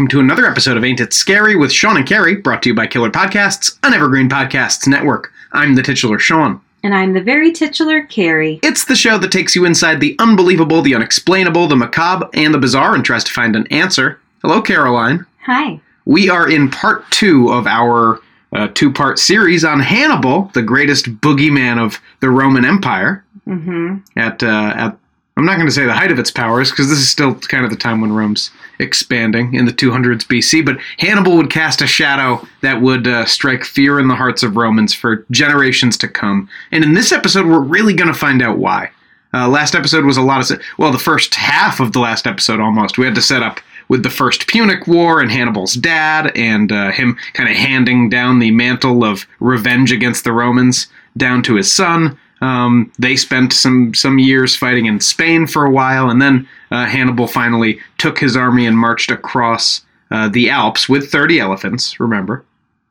welcome to another episode of Ain't It Scary with Sean and Carrie, brought to you by Killer Podcasts, an Evergreen Podcasts network. I'm the titular Sean. And I'm the very titular Carrie. It's the show that takes you inside the unbelievable, the unexplainable, the macabre, and the bizarre and tries to find an answer. Hello, Caroline. Hi. We are in part two of our uh, two part series on Hannibal, the greatest boogeyman of the Roman Empire. Mm-hmm. At, uh, at I'm not going to say the height of its powers because this is still kind of the time when Rome's expanding in the 200s BC. But Hannibal would cast a shadow that would uh, strike fear in the hearts of Romans for generations to come. And in this episode, we're really going to find out why. Uh, last episode was a lot of se- well, the first half of the last episode almost. We had to set up with the first Punic War and Hannibal's dad and uh, him kind of handing down the mantle of revenge against the Romans down to his son. Um, they spent some some years fighting in Spain for a while, and then uh, Hannibal finally took his army and marched across uh, the Alps with 30 elephants. Remember,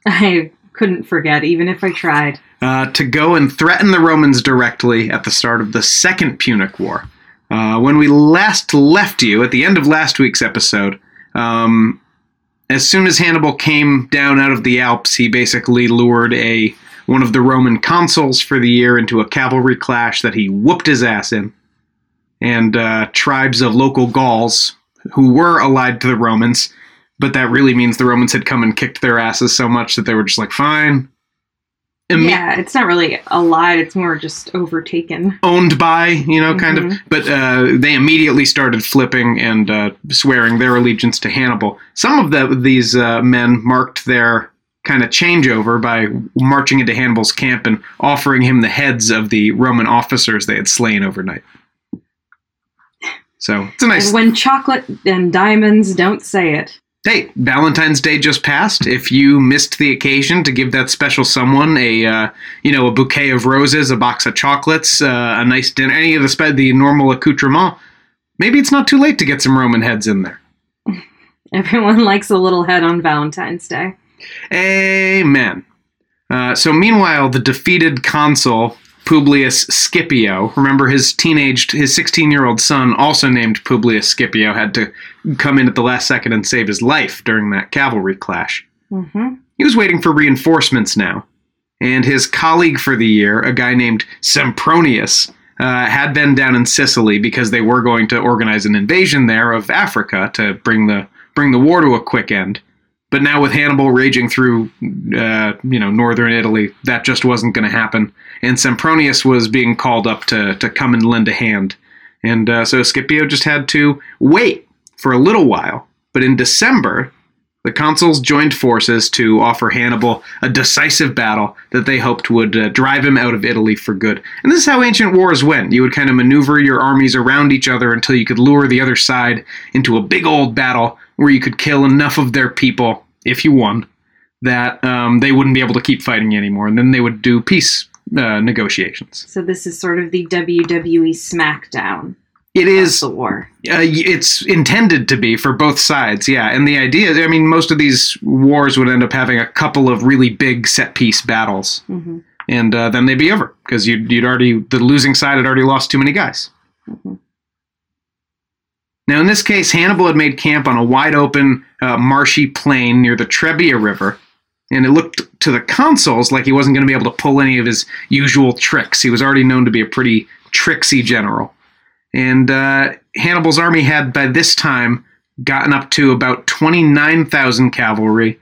I couldn't forget, even if I tried. uh, to go and threaten the Romans directly at the start of the Second Punic War. Uh, when we last left you at the end of last week's episode, um, as soon as Hannibal came down out of the Alps, he basically lured a one of the Roman consuls for the year into a cavalry clash that he whooped his ass in. And uh, tribes of local Gauls who were allied to the Romans, but that really means the Romans had come and kicked their asses so much that they were just like, fine. Imme- yeah, it's not really allied, it's more just overtaken. owned by, you know, kind of. Mhm. But uh, they immediately started flipping and uh, swearing their allegiance to Hannibal. Some of the, these uh, men marked their kind of changeover by marching into Hannibal's camp and offering him the heads of the Roman officers they had slain overnight. So it's a nice. When chocolate and diamonds don't say it. Hey, Valentine's Day just passed. If you missed the occasion to give that special someone a, uh, you know, a bouquet of roses, a box of chocolates, uh, a nice dinner, any of the spe- the normal accoutrement, maybe it's not too late to get some Roman heads in there. Everyone likes a little head on Valentine's Day. Amen. Uh, so meanwhile, the defeated consul Publius Scipio, remember his teenaged, his 16 year old son, also named Publius Scipio, had to come in at the last second and save his life during that cavalry clash. Mm-hmm. He was waiting for reinforcements now, and his colleague for the year, a guy named Sempronius, uh, had been down in Sicily because they were going to organize an invasion there of Africa to bring the bring the war to a quick end. But now with Hannibal raging through, uh, you know, northern Italy, that just wasn't going to happen. And Sempronius was being called up to to come and lend a hand, and uh, so Scipio just had to wait for a little while. But in December, the consuls joined forces to offer Hannibal a decisive battle that they hoped would uh, drive him out of Italy for good. And this is how ancient wars went. You would kind of maneuver your armies around each other until you could lure the other side into a big old battle where you could kill enough of their people, if you won, that um, they wouldn't be able to keep fighting anymore. And then they would do peace uh, negotiations. So this is sort of the WWE SmackDown It of the war. Uh, it's intended to be for both sides, yeah. And the idea, I mean, most of these wars would end up having a couple of really big set piece battles, hmm and uh, then they'd be over because you'd, you'd already the losing side had already lost too many guys. Mhm. Now, in this case, Hannibal had made camp on a wide open, uh, marshy plain near the Trebia River, and it looked to the consuls like he wasn't going to be able to pull any of his usual tricks. He was already known to be a pretty tricksy general. And uh, Hannibal's army had, by this time, gotten up to about 29,000 cavalry,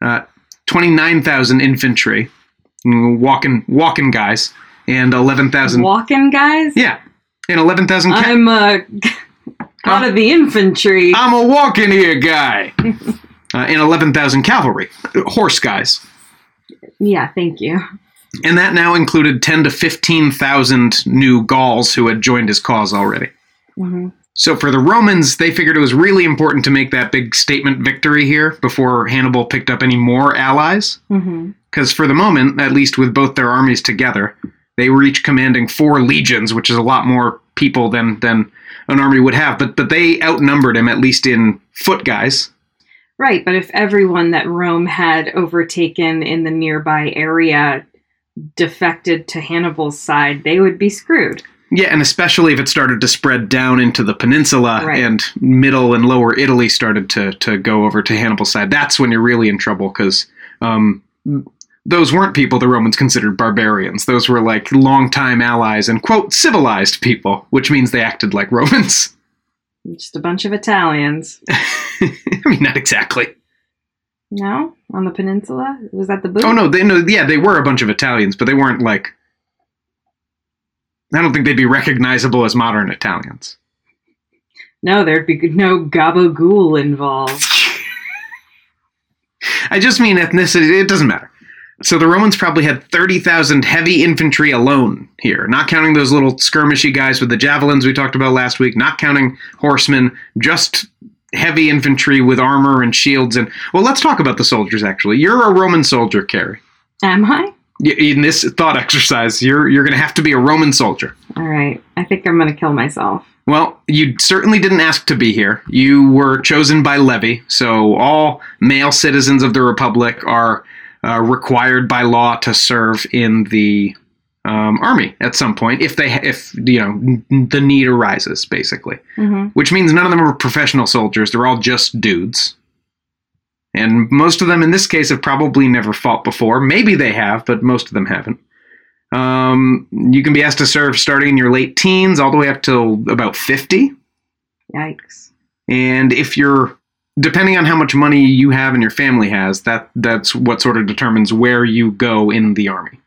uh, 29,000 infantry, walking, walking guys, and 11,000. Walking guys? Yeah, and 11,000 ca- I'm uh, out of the infantry. I'm a walking here guy. uh, and 11,000 cavalry, horse guys. yeah, thank you. And that now included 10 to 15,000 new Gauls who had joined his cause already. hmm So for the Romans, they figured it was really important to make that big statement victory here before Hannibal picked up any more allies. Because for the moment, at least with both their armies together, they were each commanding four legions, which is a lot more people than than an army would have. But but they outnumbered him at least in foot guys. Right, but if everyone that Rome had overtaken in the nearby area defected to Hannibal's side, they would be screwed. Yeah, and especially if it started to spread down into the peninsula Right. and middle and lower Italy started to, to go over to Hannibal's side, that's when you're really in trouble because um, those weren't people the Romans considered barbarians. Those were like longtime allies and, quote, civilized people, which means they acted like Romans. Just a bunch of Italians. I mean, not exactly. No, on the peninsula. Was that the boot? Oh, no, they, no, yeah, they were a bunch of Italians, but they weren't like. I don't think they'd be recognizable as modern Italians. No, there'd be no gabagool involved. I just mean ethnicity. It doesn't matter. So the Romans probably had 30,000 heavy infantry alone here, not counting those little skirmishy guys with the javelins we talked about last week, not counting horsemen, just heavy infantry with armor and shields. And well, let's talk about the soldiers. Actually, you're a Roman soldier, Carrie. Am I? In this thought exercise, you're you're going to have to be a Roman soldier. All right. I think I'm going to kill myself. Well, you certainly didn't ask to be here. You were chosen by levy, so all male citizens of the Republic are uh, required by law to serve in the um, army at some point, if they, if you know, the need arises, basically. hmm Which means none of them are professional soldiers; they're all just dudes. And most of them, in this case, have probably never fought before. Maybe they have, but most of them haven't. Um, you can be asked to serve starting in your late teens, all the way up till about fifty. Yikes. And if you're depending on how much money you have and your family has, that that's what sort of determines where you go in the army.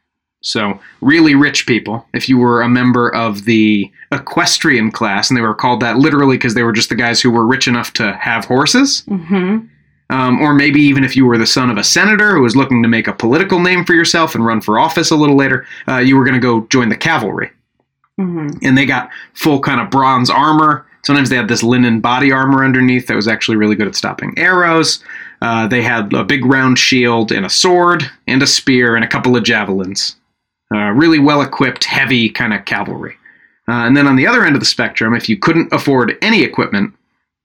So, really rich people, if you were a member of the equestrian class, and they were called that literally because they were just the guys who were rich enough to have horses, hmm um, or maybe even if you were the son of a senator who was looking to make a political name for yourself and run for office a little later, uh, you were going to go join the cavalry hmm and they got full kind of bronze armor. Sometimes they had this linen body armor underneath that was actually really good at stopping arrows. Uh, they had a big round shield and a sword and a spear and a couple of javelins. Uh, really well equipped, heavy kind of cavalry. Uh, and then on the other end of the spectrum, if you couldn't afford any equipment,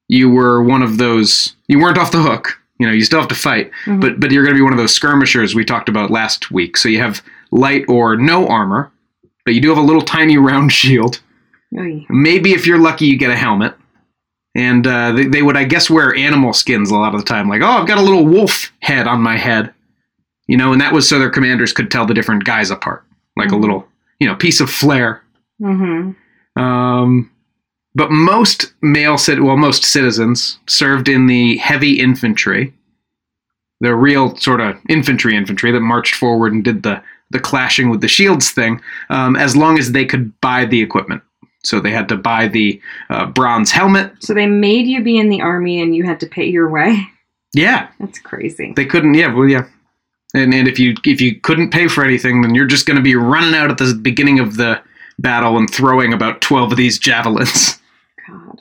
you were one of those. You weren't off the hook. You know, you still have to fight, Mhm. but but you're going to be one of those skirmishers we talked about last week. So you have light or no armor, but you do have a little tiny round shield. Oy. Maybe if you're lucky, you get a helmet. And uh, they, they would, I guess, wear animal skins a lot of the time. Like, oh, I've got a little wolf head on my head. You know, and that was so their commanders could tell the different guys apart. Like a Mhm. little, you know, piece of flair. hmm Um, but most male, cit- well, most citizens served in the heavy infantry. The real sort of infantry infantry that marched forward and did the, the clashing with the shields thing, um, as long as they could buy the equipment. So they had to buy the uh, bronze helmet. So they made you be in the army and you had to pay your way? Yeah, That's crazy. they couldn't. Yeah, well, yeah. And and if you if you couldn't pay for anything, then you're just going to be running out at the beginning of the battle and throwing about twelve of these javelins. God.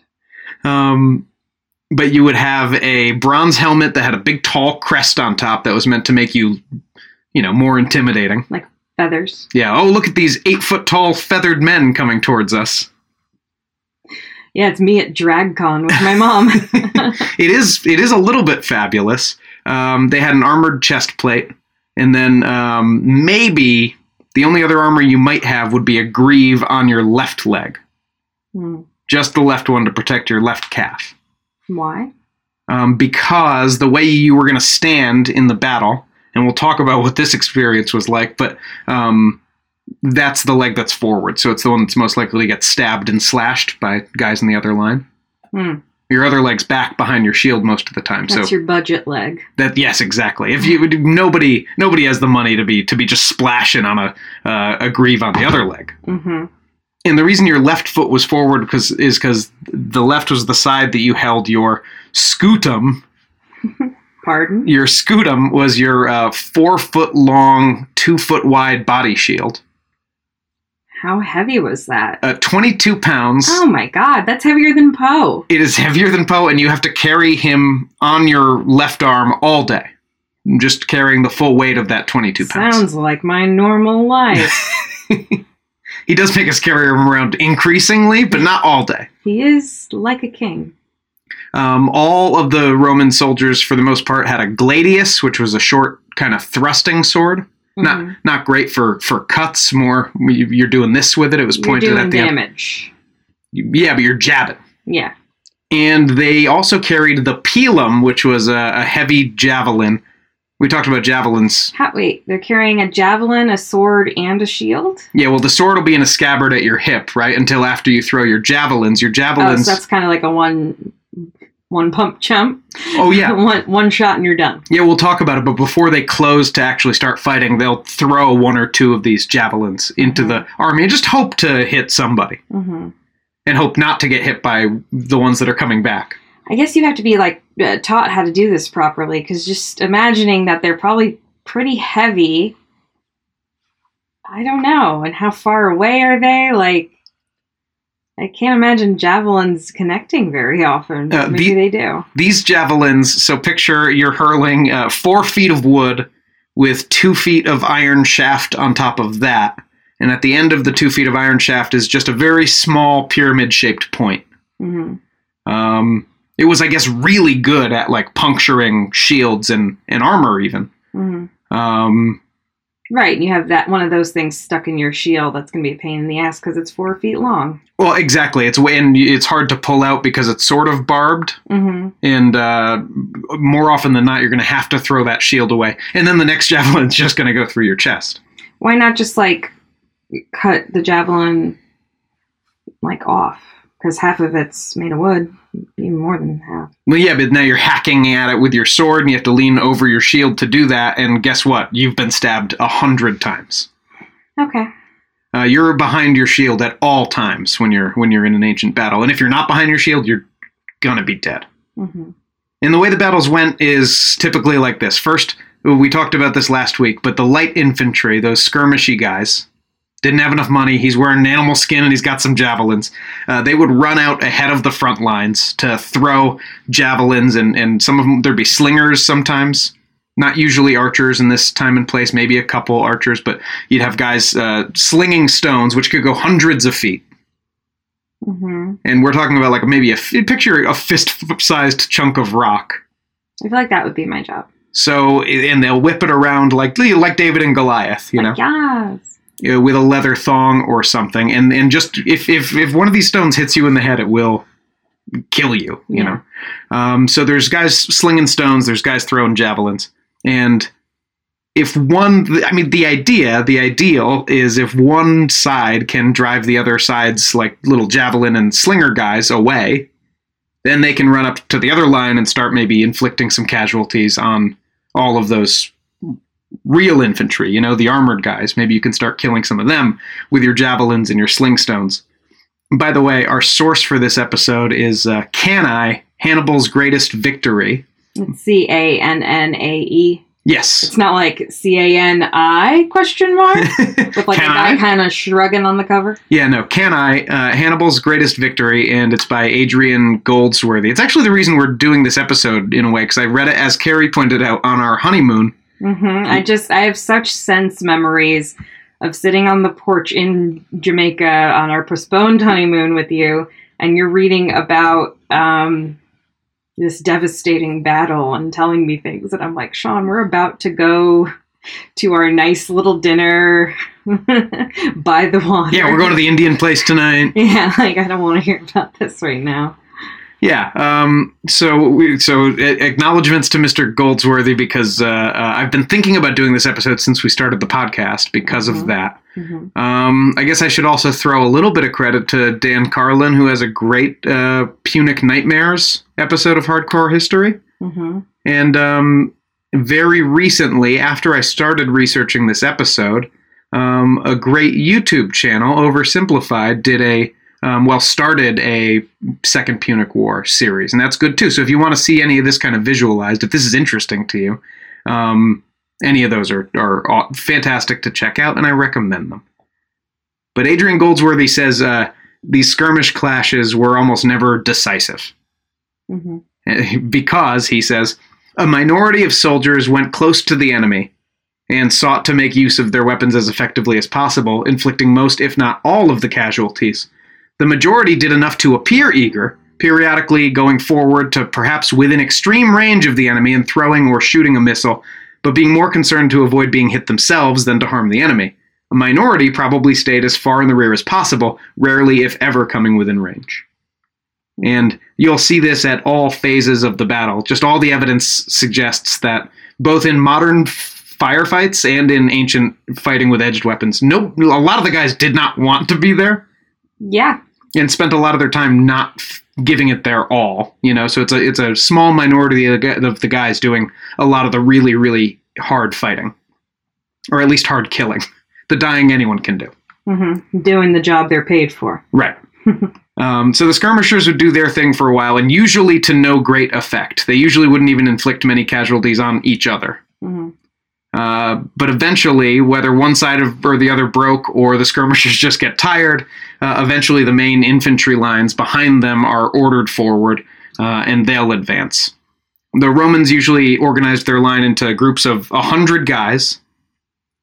Um, but you would have a bronze helmet that had a big tall crest on top that was meant to make you, you know, more intimidating. Like feathers. Yeah. Oh, look at these eight foot tall feathered men coming towards us. Yeah, it's me at DragCon with my mom. It is. It is a little bit fabulous. Um, they had an armored chest plate, and then um, maybe the only other armor you might have would be a greave on your left leg, Hmm. just the left one to protect your left calf. Why? um, because the way you were going to stand in the battle, and we'll talk about what this experience was like, but um, that's the leg that's forward, so it's the one that's most likely to get stabbed and slashed by guys in the other line. Hmm. Your other leg's back behind your shield most of the time, That's so your budget leg. that yes, exactly. If you nobody nobody has the money to be to be just splashing on a uh, a greave on the other leg. hmm And the reason your left foot was forward because is because the left was the side that you held your scutum Pardon? your scutum was your uh, four foot long, two foot wide body shield. How heavy was that? Uh, 22 pounds. Oh my god, that's heavier than Poe. It is heavier than Poe, and you have to carry him on your left arm all day. Just carrying the full weight of that 22 pounds. Sounds like my normal life. He does make us carry him around increasingly, but not all day. he is like a king. Um, all of the Roman soldiers, for the most part, had a gladius, which was a short, kind of thrusting sword. Not Mhm. not great for for cuts. More you- you're doing this with it. It was pointed at the end. damage. Yeah, but you're jabbing. Yeah. And they also carried the pilum, which was a, a heavy javelin. We talked about javelins. How, wait, they're carrying a javelin, a sword, and a shield. Yeah, well, the sword will be in a scabbard at your hip, right? Until after you throw your javelins. Your javelins. Oh, so that's kind of like a one, one pump chump. oh yeah, one one shot and you're done. Yeah, we'll talk about it, but before they close to actually start fighting, they'll throw one or two of these javelins into the army and just hope to hit somebody hmm and hope not to get hit by the ones that are coming back. I guess you have to be like uh, taught how to do this properly because just imagining that they're probably pretty heavy. I don't know. And how far away are they? Like, I can't imagine javelins connecting very often. Uh, Maybe the- they do. These javelins, so picture you're hurling uh, four feet of wood with two feet of iron shaft on top of that. And at the end of the two feet of iron shaft is just a very small pyramid shaped point. hmm Um, it was, I guess, really good at like puncturing shields and, and armor, even. hmm Um, Right. And you have that one of those things stuck in your shield. That's going to be a pain in the ass because it's four feet long. Well, exactly. It's and it's hard to pull out because it's sort of barbed, hmm and uh, more often than not, you're going to have to throw that shield away, and then the next javelin's just going to go through your chest. Why not just like cut the javelin like off? Because half of it's made of wood, even more than half. Well, yeah, but now you're hacking at it with your sword, and you have to lean over your shield to do that. And guess what? You've been stabbed a hundred times. Okay. Uh, you're behind your shield at all times when you're when you're in an ancient battle, and if you're not behind your shield, you're gonna be dead. hmm And the way the battles went is typically like this. First, we talked about this last week, but the light infantry, those skirmishy guys, didn't have enough money. He's wearing animal skin and he's got some javelins. Uh, they would run out ahead of the front lines to throw javelins, and, and some of them, there'd be slingers sometimes. Not usually archers in this time and place, maybe a couple archers, but you'd have guys uh, slinging stones, which could go hundreds of feet. hmm And we're talking about like maybe a f- picture a fist sized chunk of rock. I feel like that would be my job. So, and they'll whip it around like like David and Goliath, you know, Like, yes. You know, with a leather thong or something. And and just if if if one of these stones hits you in the head, it will kill you. You Yeah. know. Um, so there's guys slinging stones. There's guys throwing javelins. And if one, I mean, the idea, the ideal is if one side can drive the other side's like little javelin and slinger guys away, then they can run up to the other line and start maybe inflicting some casualties on all of those real infantry, you know, the armored guys. Maybe you can start killing some of them with your javelins and your sling stones. By the way, our source for this episode is uh, Cannae, Hannibal's Greatest Victory. It's C A N N A E. Yes. It's not like C A N I question mark with like a guy I? kind of shrugging on the cover. Yeah, no, Can I? Uh, Hannibal's Greatest Victory, and it's by Adrian Goldsworthy. It's actually the reason we're doing this episode in a way, because I read it, as Carrie pointed out, on our honeymoon. Hmm I just I have such sense memories of sitting on the porch in Jamaica on our postponed honeymoon with you, and you're reading about um, this devastating battle and telling me things, and I'm like, Sean, we're about to go to our nice little dinner by the water. Yeah, we're going to the Indian place tonight. Yeah, like I don't want to hear about this right now. Yeah. Um, so, we, so acknowledgments to Mr. Goldsworthy because uh, uh, I've been thinking about doing this episode since we started the podcast because Mhm. of that. hmm Um, I guess I should also throw a little bit of credit to Dan Carlin, who has a great uh, Punic Nightmares episode of Hardcore History. hmm And um, very recently, after I started researching this episode, um, a great YouTube channel, Oversimplified, did a um, well started a Second Punic War series, and that's good too. So if you want to see any of this kind of visualized, if this is interesting to you, um, any of those are are fantastic to check out, and I recommend them. But Adrian Goldsworthy says uh, these skirmish clashes were almost never decisive hmm because, he says, a minority of soldiers went close to the enemy and sought to make use of their weapons as effectively as possible, inflicting most, if not all, of the casualties. The majority did enough to appear eager, periodically going forward to perhaps within extreme range of the enemy and throwing or shooting a missile, but being more concerned to avoid being hit themselves than to harm the enemy. A minority probably stayed as far in the rear as possible, rarely, if ever, coming within range. And you'll see this at all phases of the battle. Just all the evidence suggests that both in modern firefights and in ancient fighting with edged weapons, no, a lot of the guys did not want to be there Yeah. And spent a lot of their time not f- giving it their all. You know, so it's a it's a small minority of the, gu- of the guys doing a lot of the really really hard fighting, or at least hard killing. The dying anyone can do. hmm Doing the job they're paid for. Right. um, so the skirmishers would do their thing for a while, and usually to no great effect. They usually wouldn't even inflict many casualties on each other. hmm Uh, but eventually, whether one side of, or the other broke or the skirmishers just get tired, uh, eventually the main infantry lines behind them are ordered forward uh, and they'll advance. The Romans usually organized their line into groups of 100 guys,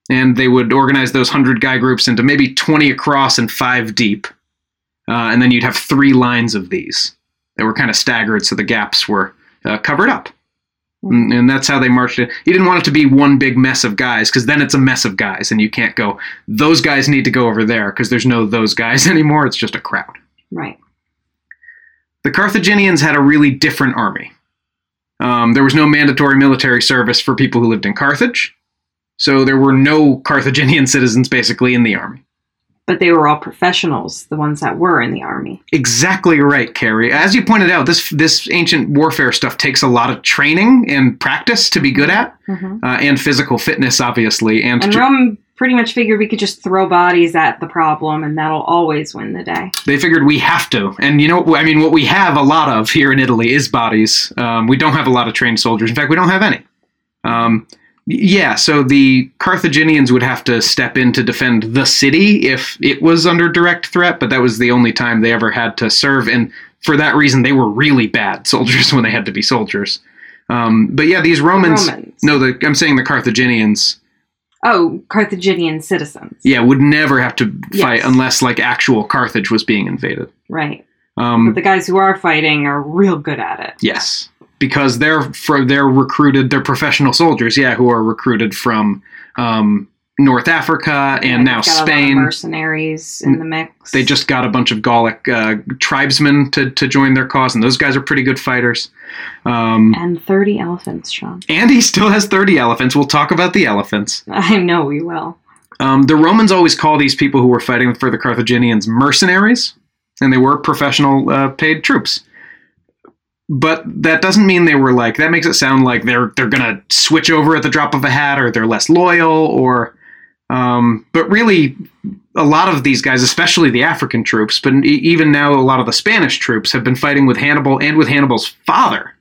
and they would organize those 100 guy groups into maybe 20 across and 5 deep. Uh, and then you'd have three lines of these that were kind of staggered so the gaps were uh, covered up. And, and that's how they marched it. You didn't want it to be one big mess of guys because then it's a mess of guys, and you can't go, those guys need to go over there because there's no those guys anymore. It's just a crowd. Right. The Carthaginians had a really different army. Um, there was no mandatory military service for people who lived in Carthage, so there were no Carthaginian citizens basically in the army. But they were all professionals, the ones that were in the army. Exactly right, Carrie. As you pointed out, this this ancient warfare stuff takes a lot of training and practice to be good at, hmm uh, and physical fitness, obviously, and, And Rome pretty much figured we could just throw bodies at the problem and that'll always win the day. they figured we have to. And you know, I mean, what we have a lot of here in Italy is bodies. Um, we don't have a lot of trained soldiers. In fact, we don't have any. Um, yeah, so the Carthaginians would have to step in to defend the city if it was under direct threat, but that was the only time they ever had to serve. And for that reason, they were really bad soldiers when they had to be soldiers. Um, but yeah, these Romans. Romans. No, the, I'm saying the Carthaginians. Oh, Carthaginian citizens. Yeah, would never have to fight Yes. unless like actual Carthage was being invaded. Right. Um, But the guys who are fighting are real good at it. Yes, because they're for they're recruited. They're professional soldiers. Yeah, who are recruited from um, North Africa and now you've a lot of Spain. mercenaries in the mix. They just got a bunch of Gallic uh, tribesmen to, to join their cause, and those guys are pretty good fighters. Um, and 30 elephants, Sean. and he still has 30 elephants. We'll talk about the elephants. I know we will. Um, the Romans always call these people who were fighting for the Carthaginians mercenaries, and they were professional uh, paid troops. But that doesn't mean they were like that. Makes it sound like they're they're gonna switch over at the drop of a hat, or they're less loyal, or. Um, but really, a lot of these guys, especially the African troops, but even now a lot of the Spanish troops, have been fighting with Hannibal and with Hannibal's father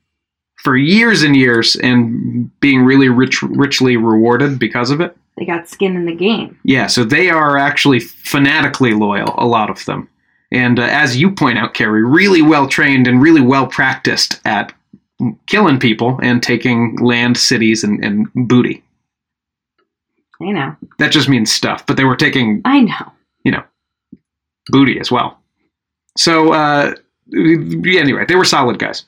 for years and years, and being really rich, richly rewarded because of it. They got skin in the game. Yeah, so they are actually fanatically loyal, a lot of them. And uh, as you point out, Carrie, really well trained and really well practiced at killing people and taking land, cities, and, and booty. I know. That just means stuff, but they were taking I know. You know, booty as well. So, uh, anyway, they were solid guys.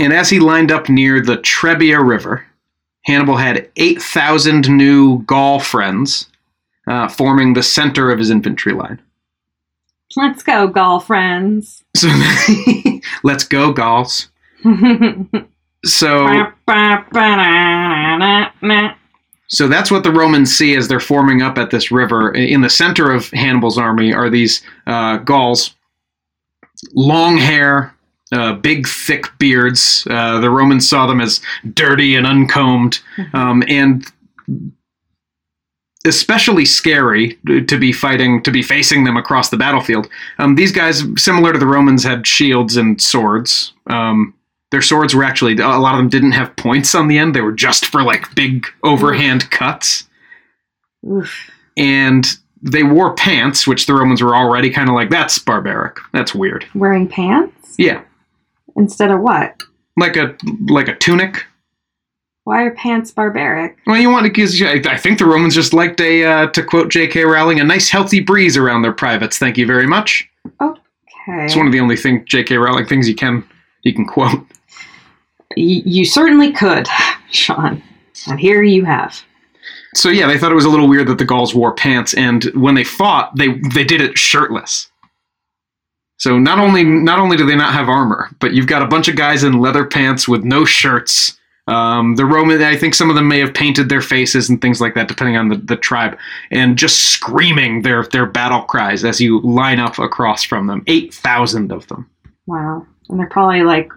And as he lined up near the Trebia River, Hannibal had 8,000 new Gaul friends uh, forming the center of his infantry line. Let's go, Gaul friends. So let's go, Gauls. So so that's what the Romans see as they're forming up at this river. In the center of Hannibal's army are these uh, Gauls, long hair, uh, big thick beards. Uh, the Romans saw them as dirty and uncombed, um, and especially scary to be fighting to be facing them across the battlefield. Um, these guys, similar to the Romans, had shields and swords. Um, their swords were actually a lot of them didn't have points on the end; they were just for like big overhand cuts. Oof. And they wore pants, which the Romans were already kind of like, "That's barbaric. That's weird." Wearing pants Yeah, instead of what? like a like a tunic. Why are pants barbaric? Well, you want to because I I think the Romans just liked a, uh, to quote J.K. Rowling, a nice healthy breeze around their privates. Thank you very much. Okay. It's one of the only thing J.K. Rowling things you can you can quote. Y- you certainly could, Sean. And here you have. So yeah, they thought it was a little weird that the Gauls wore pants, and when they fought, they they did it shirtless. So not only not only do they not have armor, but you've got a bunch of guys in leather pants with no shirts. Um, the Roman, I think some of them may have painted their faces and things like that, depending on the, the tribe, and just screaming their their battle cries as you line up across from them. Eight thousand of them. Wow. And they're probably like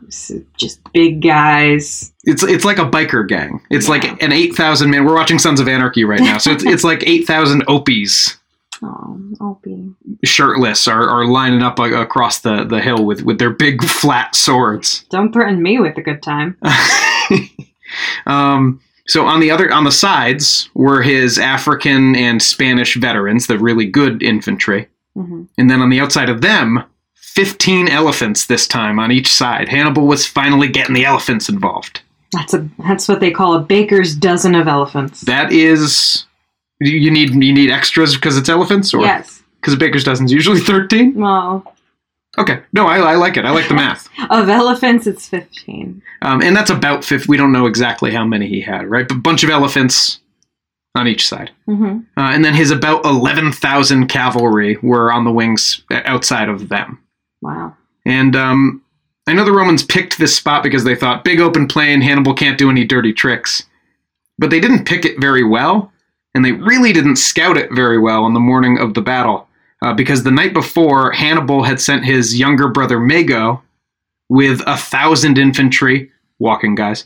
just big guys. It's it's like a biker gang. It's Yeah. like an eight thousand man. We're watching Sons of Anarchy right now, so it's it's like eight thousand opies Oh, Opie. shirtless are, are lining up across the, the hill with, with their big flat swords. Don't threaten me with a good time. um, so on the other on the sides were his African and Spanish veterans, the really good infantry, hmm and then on the outside of them, fifteen elephants this time on each side. Hannibal was finally getting the elephants involved. That's a that's what they call a baker's dozen of elephants. That is, you need you need extras because it's elephants, or yes. because a baker's dozen's usually thirteen. Well, Okay, no, I, I like it. I like the math. of elephants, it's fifteen. Um, and that's about 50. We don't know exactly how many he had, right? But a bunch of elephants on each side. Mm-hmm. Uh, and then his about 11,000 cavalry were on the wings uh, outside of them. Wow. And um, I know the Romans picked this spot because they thought big open plain, Hannibal can't do any dirty tricks. But they didn't pick it very well, and they really didn't scout it very well on the morning of the battle. Uh, because the night before, Hannibal had sent his younger brother Mago with a thousand infantry, walking guys,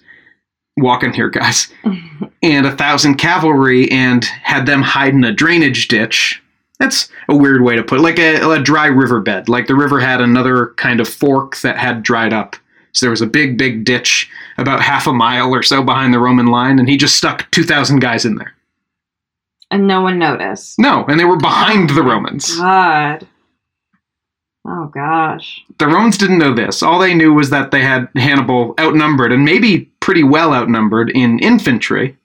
walking here guys, and a thousand cavalry, and had them hide in a drainage ditch. That's a weird way to put it, like a, a dry riverbed. Like the river had another kind of fork that had dried up. So there was a big, big ditch about half a mile or so behind the Roman line, and he just stuck 2,000 guys in there. And no one noticed. No, and they were behind the Romans. God. Oh gosh. The Romans didn't know this. All they knew was that they had Hannibal outnumbered, and maybe pretty well outnumbered in infantry.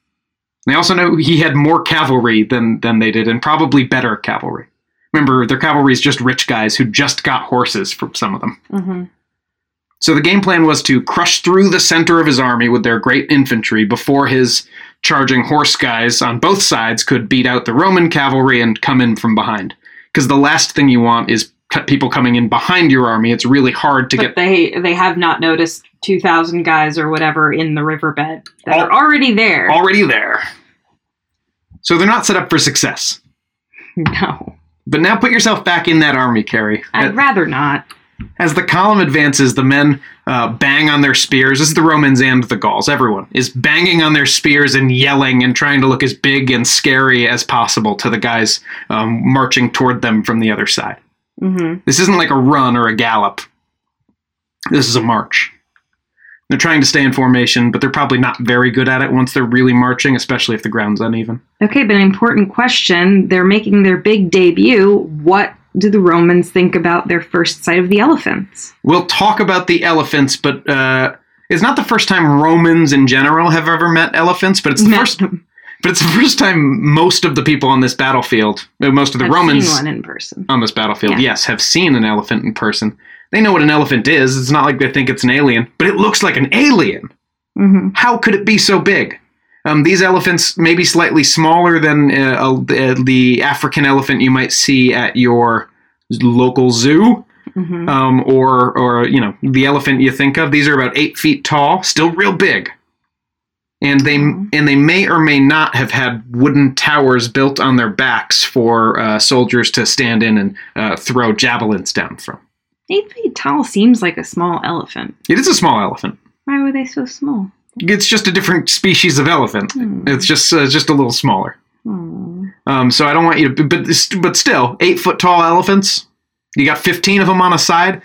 They also know he had more cavalry than, than they did, and probably better cavalry. Remember, their cavalry is just rich guys who just got horses from some of them. Mm-hmm. So the game plan was to crush through the center of his army with their great infantry before his charging horse guys on both sides could beat out the Roman cavalry and come in from behind. Because the last thing you want is people coming in behind your army. It's really hard to get. But get. they they have not noticed two thousand guys or whatever in the riverbed that Al- are already there. already there. So they're not set up for success. no, But now put yourself back in that army, Carrie. I'd rather not. As the column advances, the men uh, bang on their spears. This is the Romans and the Gauls. Everyone is banging on their spears and yelling and trying to look as big and scary as possible to the guys um, marching toward them from the other side. Mm-hmm. This isn't like a run or a gallop. This is a march. They're trying to stay in formation, but they're probably not very good at it once they're really marching, especially if the ground's uneven. Okay, but an important question. They're making their big debut. What do the Romans think about their first sight of the elephants? We'll talk about the elephants, but uh, it's not the first time Romans in general have ever met elephants, but it's the Met first. them. But it's the first time most of the people on this battlefield, uh, most of the I've Romans seen one in person. on this battlefield, Yeah. yes, have seen an elephant in person. They know what an elephant is. It's not like they think it's an alien, but it looks like an alien. Mm-hmm. How could it be so big? Um, these elephants may be slightly smaller than uh, uh, the African elephant you might see at your local zoo, Mm-hmm. um, or or you know the elephant you think of. These are about eight feet tall, still real big, and they Mhm. and they may or may not have had wooden towers built on their backs for uh, soldiers to stand in and uh, throw javelins down from. Eight feet tall seems like a small elephant. It is a small elephant. Why were they so small? It's just a different species of elephant. Hmm. It's just uh, just a little smaller. Hmm. Um, so I don't want you to, but but still, eight foot tall elephants. You got fifteen of them on a side.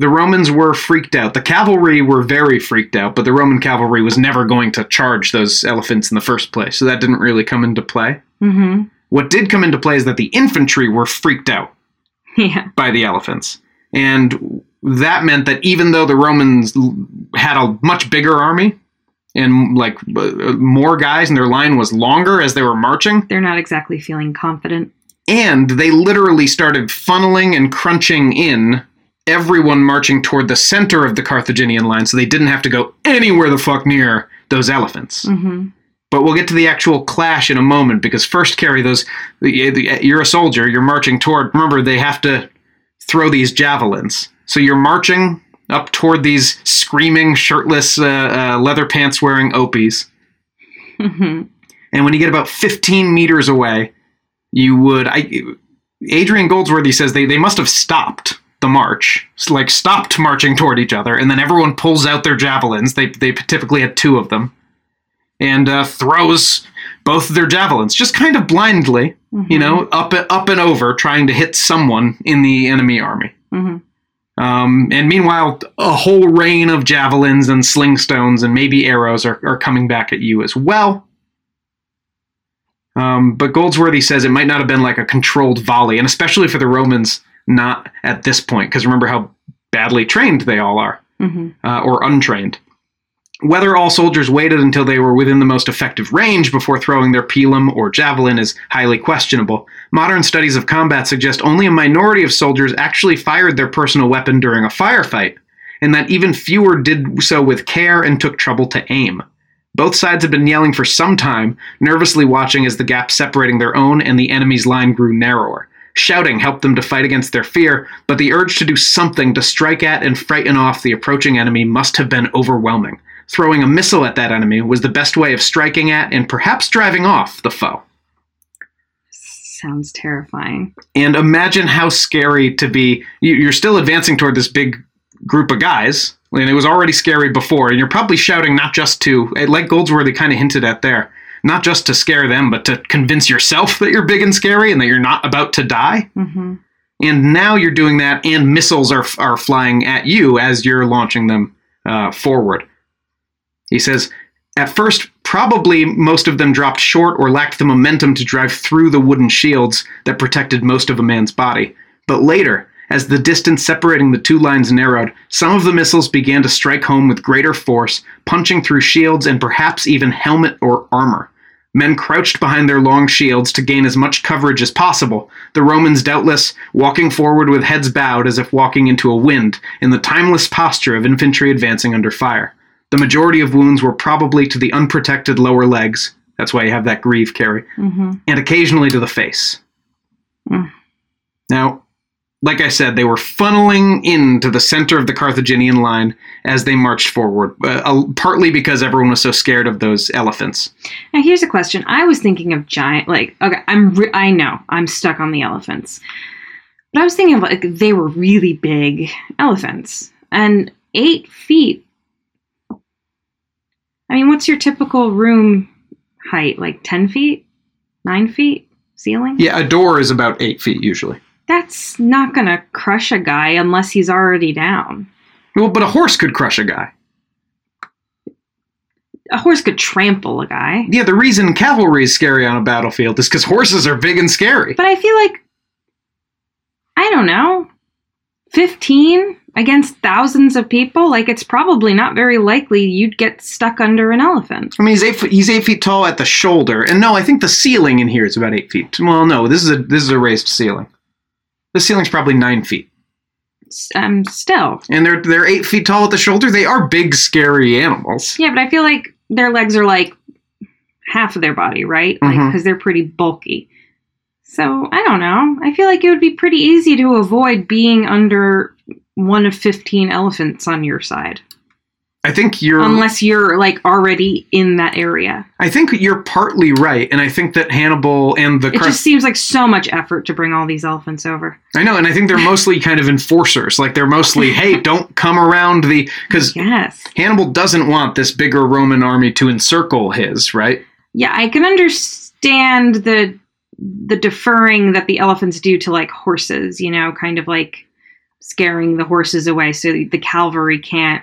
The Romans were freaked out. The cavalry were very freaked out, but the Roman cavalry was never going to charge those elephants in the first place, so that didn't really come into play. Mm-hmm. What did come into play is that the infantry were freaked out Yeah. by the elephants, and that meant that even though the Romans had a much bigger army and like uh, more guys, and their line was longer as they were marching, They're not exactly feeling confident. and they literally started funneling and crunching in everyone marching toward the center of the Carthaginian line so they didn't have to go anywhere the fuck near those elephants. Mm-hmm. But we'll get to the actual clash in a moment because first, Carrie those you're a soldier. You're marching toward. Remember, they have to throw these javelins. So you're marching up toward these screaming, shirtless, uh, uh, leather pants wearing opies. Mhm. And when you get about 15 meters away, you would. I, Adrian Goldsworthy says they, they must have stopped the march, like stopped marching toward each other, and then everyone pulls out their javelins. They, they typically had two of them, and uh, throws both of their javelins, just kind of blindly, you know, up up and over, trying to hit someone in the enemy army. Mhm. Um, and meanwhile, a whole rain of javelins and sling stones and maybe arrows are, are coming back at you as well. Um, but Goldsworthy says it might not have been like a controlled volley, and especially for the Romans, not at this point, because remember how badly trained they all are, Mhm. uh, or untrained. Whether all soldiers waited until they were within the most effective range before throwing their pilum or javelin is highly questionable. Modern studies of combat suggest only a minority of soldiers actually fired their personal weapon during a firefight, and that even fewer did so with care and took trouble to aim. Both sides had been yelling for some time, nervously watching as the gap separating their own and the enemy's line grew narrower. Shouting helped them to fight against their fear, but the urge to do something to strike at and frighten off the approaching enemy must have been overwhelming. Throwing a missile at that enemy was the best way of striking at and perhaps driving off the foe. Sounds terrifying. And imagine how scary to be. you- You're still advancing toward this big group of guys, and it was already scary before. And you're probably shouting not just to, like Goldsworthy kind of hinted at there, not just to scare them, but to convince yourself that you're big and scary and that you're not about to die. hmm And now you're doing that, and missiles are are flying at you as you're launching them uh, forward. He says, at first, probably most of them dropped short or lacked the momentum to drive through the wooden shields that protected most of a man's body. But later, as the distance separating the two lines narrowed, some of the missiles began to strike home with greater force, punching through shields and perhaps even helmet or armor. Men crouched behind their long shields to gain as much coverage as possible, the Romans doubtless walking forward with heads bowed as if walking into a wind, in the timeless posture of infantry advancing under fire. The majority of wounds were probably to the unprotected lower legs. That's why you have that greave Carrie hmm and occasionally to the face. Mm. Now, like I said, they were funneling into the center of the Carthaginian line as they marched forward, uh, uh, partly because everyone was so scared of those elephants. Now here's a question. I was thinking of giant, like okay, I'm re- I know I'm stuck on the elephants, but I was thinking of like they were really big elephants and eight feet. I mean, what's your typical room height? Like ten feet, nine feet ceiling? Yeah, a door is about eight feet usually. That's not gonna crush a guy unless he's already down. Well, but a horse could crush a guy. A horse could trample a guy, Yeah, the reason cavalry is scary on a battlefield is because horses are big and scary. but I feel like I don't know, fifteen against thousands of people. Like it's probably not very likely you'd get stuck under an elephant. I mean, he's eight foot, he's eight feet tall at the shoulder, and no, I think the ceiling in here is about eight feet. Well, no, this is a this is a raised ceiling. The ceiling's probably nine feet, Um, still, and they're they're eight feet tall at the shoulder. They are big, scary animals. yeah, but I feel like their legs are like half of their body, right? Like because they're pretty bulky. So I don't know. I feel like it would be pretty easy to avoid being under one of fifteen elephants on your side, I think you're unless you're like already in that area. I think you're partly right, and I think that Hannibal and the It just seems like so much effort to bring all these elephants over. I know, and I think they're mostly kind of enforcers. Like they're mostly, hey, don't come around the because Yes. Hannibal doesn't want this bigger Roman army to encircle his, right? Yeah, I can understand the the deferring that the elephants do to like horses, you know, kind of like scaring the horses away so the cavalry can't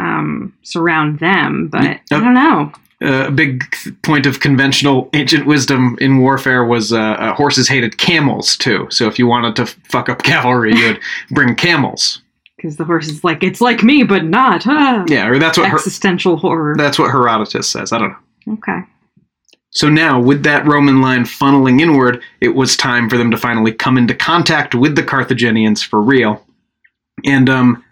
um, surround them. But Yep. I don't know. Uh, a big point of conventional ancient wisdom in warfare was uh, uh, horses hated camels too. So if you wanted to fuck up cavalry, you'd bring camels. Because the horse is like, it's like me, but not. Ah. Yeah, or that's what Her- Existential horror. that's what Herodotus says. I don't know. okay. So now, with that Roman line funneling inward, it was time for them to finally come into contact with the Carthaginians for real. And um,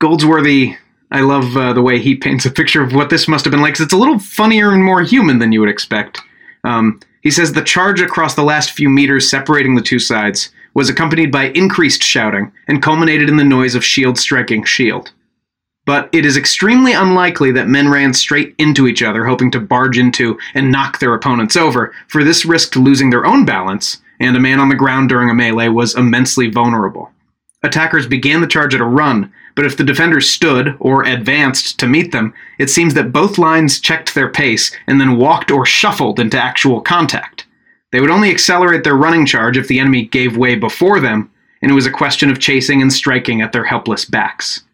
Goldsworthy I love uh, the way he paints a picture of what this must have been like. 'cause it's a little funnier and more human than you would expect. Um, he says the charge across the last few meters separating the two sides was accompanied by increased shouting and culminated in the noise of shield striking shield. But it is extremely unlikely that men ran straight into each other, hoping to barge into and knock their opponents over, for this risked losing their own balance, and a man on the ground during a melee was immensely vulnerable. Attackers began the charge at a run, but if the defenders stood or advanced to meet them, it seems that both lines checked their pace and then walked or shuffled into actual contact. They would only accelerate their running charge if the enemy gave way before them, and it was a question of chasing and striking at their helpless backs.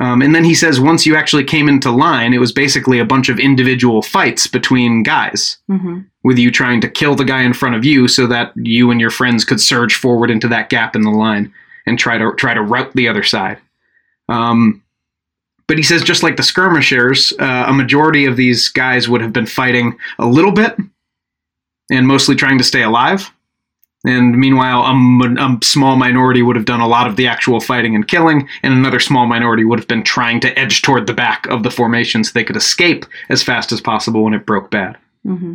Um, and then he says once you actually came into line, it was basically a bunch of individual fights between guys, hmm with you trying to kill the guy in front of you so that you and your friends could surge forward into that gap in the line and try to try to rout the other side. Um, but he says just like the skirmishers, uh, a majority of these guys would have been fighting a little bit and mostly trying to stay alive. And meanwhile, a small minority would have done a lot of the actual fighting and killing, and another small minority would have been trying to edge toward the back of the formation so they could escape as fast as possible when it broke bad. hmm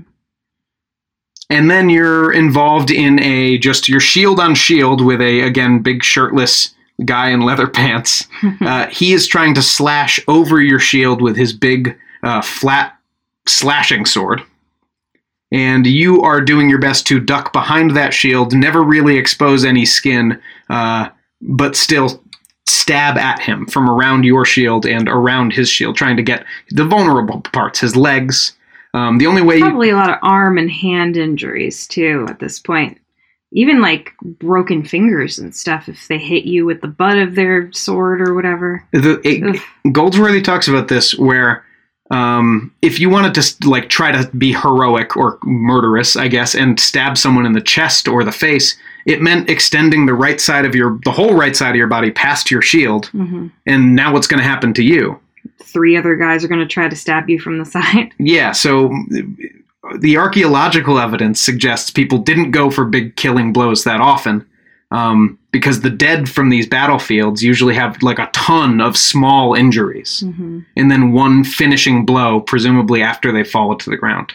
And then you're involved in a just your shield on shield with a, again, big shirtless guy in leather pants. Uh, he is trying to slash over your shield with his big, uh, flat slashing sword. And you are doing your best to duck behind that shield, never really expose any skin, uh, but still stab at him from around your shield and around his shield, trying to get the vulnerable parts, his legs. Um, the only way you, Probably a lot of arm and hand injuries too at this point. Even like broken fingers and stuff if they hit you with the butt of their sword or whatever. the, it, Goldsworthy talks about this where um, if you wanted to like try to be heroic or murderous, I guess, and stab someone in the chest or the face, it meant extending the right side of your the whole right side of your body past your shield. hmm And now what's going to happen to you? Three other guys are going to try to stab you from the side. Yeah, so the archaeological evidence suggests people didn't go for big killing blows that often. Um, because the dead from these battlefields usually have like a ton of small injuries. hmm and then one finishing blow, presumably after they fall to the ground.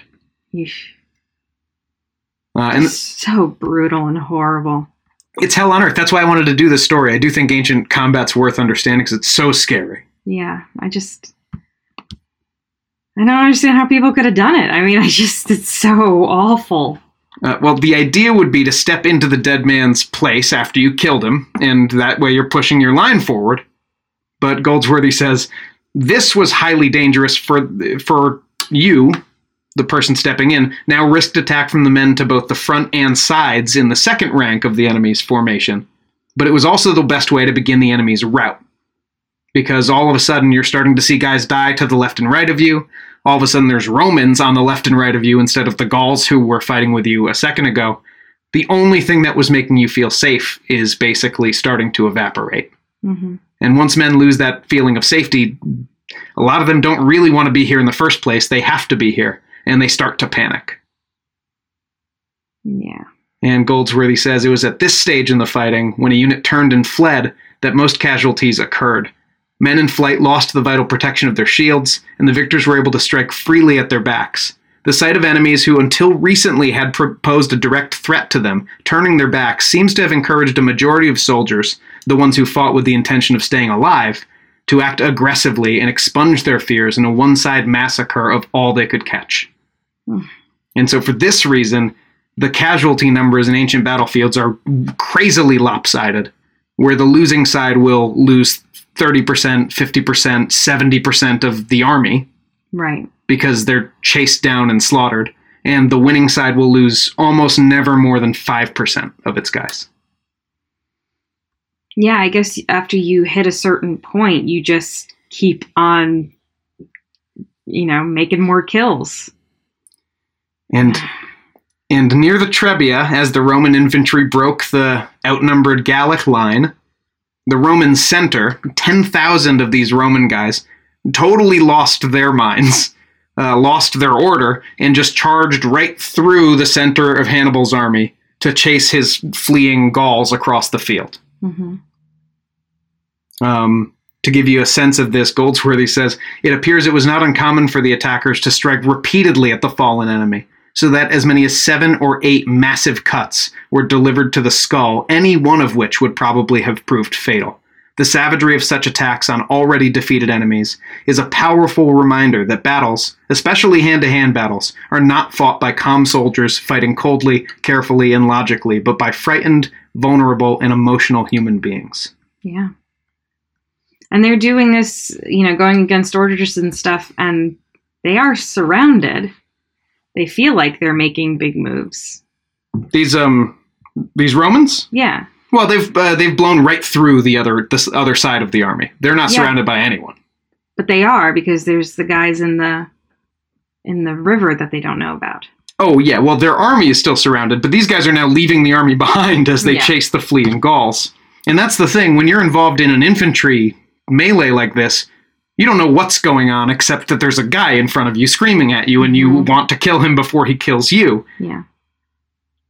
Uh, and so brutal and horrible. it's hell on earth. That's why I wanted to do this story. I do think ancient combat's worth understanding because it's so scary. Yeah, I just I don't understand how people could have done it. I mean, I just it's so awful. Uh, well, the idea would be to step into the dead man's place after you killed him, and that way you're pushing your line forward. But Goldsworthy says this was highly dangerous for for you, the person stepping in. Now risked attack from the men to both the front and sides in the second rank of the enemy's formation. But it was also the best way to begin the enemy's rout. Because all of a sudden you're starting to see guys die to the left and right of you. All of a sudden there's Romans on the left and right of you instead of the Gauls who were fighting with you a second ago. The only thing that was making you feel safe is basically starting to evaporate. hmm And once men lose that feeling of safety, a lot of them don't really want to be here in the first place. They have to be here, and they start to panic. Yeah. And Goldsworthy says it was at this stage in the fighting, when a unit turned and fled, that most casualties occurred. Men in flight lost the vital protection of their shields, and the victors were able to strike freely at their backs. The sight of enemies who until recently had proposed a direct threat to them, turning their backs, seems to have encouraged a majority of soldiers, the ones who fought with the intention of staying alive, to act aggressively and expunge their fears in a one side massacre of all they could catch. Hmm. And so, for this reason, the casualty numbers in ancient battlefields are crazily lopsided, where the losing side will lose 30%, 50%, 70% of the army Right. because they're chased down and slaughtered, and the winning side will lose almost never more than 5% of its guys. Yeah, I guess after you hit a certain point, you just keep on you know, making more kills. And and near the Trebia, as the Roman infantry broke the outnumbered Gallic line, the Roman center, 10,000 of these Roman guys, totally lost their minds, uh, lost their order, and just charged right through the center of Hannibal's army to chase his fleeing Gauls across the field. hmm Um, To give you a sense of this, Goldsworthy says it appears it was not uncommon for the attackers to strike repeatedly at the fallen enemy, so that as many as seven or eight massive cuts were delivered to the skull, any one of which would probably have proved fatal. The savagery of such attacks on already defeated enemies is a powerful reminder that battles, especially hand to hand battles, are not fought by calm soldiers fighting coldly, carefully, and logically, but by frightened, vulnerable, and emotional human beings. Yeah. And they're doing this, you know, going against orders and stuff, and they are surrounded. They feel like they're making big moves. These um these Romans? Yeah. Well, they've uh, they've blown right through the other this other side of the army. They're not Yeah. surrounded by anyone. But they are because there's the guys in the in the river that they don't know about. Oh yeah, well their army is still surrounded, but these guys are now leaving the army behind as they Yeah. chase the fleeing Gauls. And that's the thing when you're involved in an infantry melee like this, you don't know what's going on except that there's a guy in front of you screaming at you and you Mhm. want to kill him before he kills you. Yeah.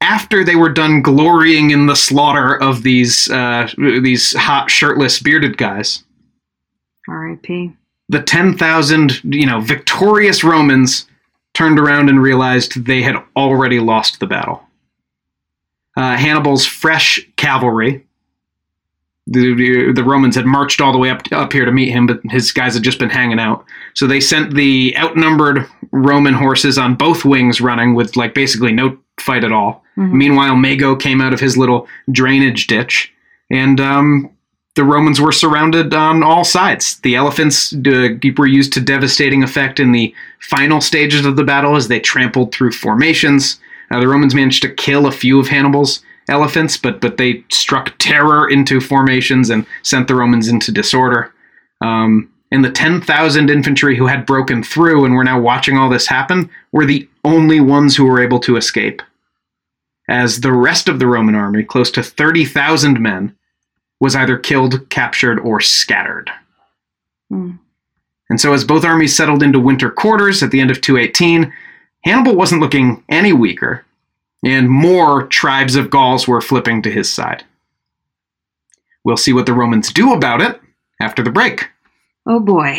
After they were done glorying in the slaughter of these uh, these hot shirtless bearded guys, R.I.P. the 10,000, you know, victorious Romans turned around and realized they had already lost the battle. Uh, Hannibal's fresh cavalry, the, the, Romans had marched all the way up, up here to meet him, but his guys had just been hanging out. So they sent the outnumbered Roman horses on both wings running with, like, basically no fight at all. Mhm. Meanwhile, Mago came out of his little drainage ditch, and um, the Romans were surrounded on all sides. The elephants uh, were used to devastating effect in the final stages of the battle as they trampled through formations. Uh, the Romans managed to kill a few of Hannibal's elephants, but but they struck terror into formations and sent the Romans into disorder. Um, and the 10,000 infantry who had broken through and were now watching all this happen were the only ones who were able to escape as the rest of the Roman army, close to 30,000 men, was either killed, captured, or scattered. Mm. And so, as both armies settled into winter quarters at the end of 218, Hannibal wasn't looking any weaker, and more tribes of Gauls were flipping to his side. We'll see what the Romans do about it after the break. Oh boy.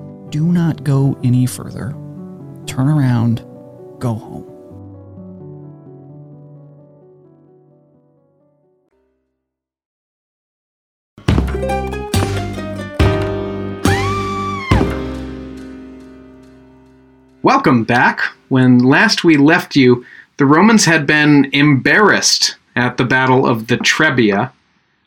Do not go any further. Turn around, go home. Welcome back. When last we left you, the Romans had been embarrassed at the Battle of the Trebia.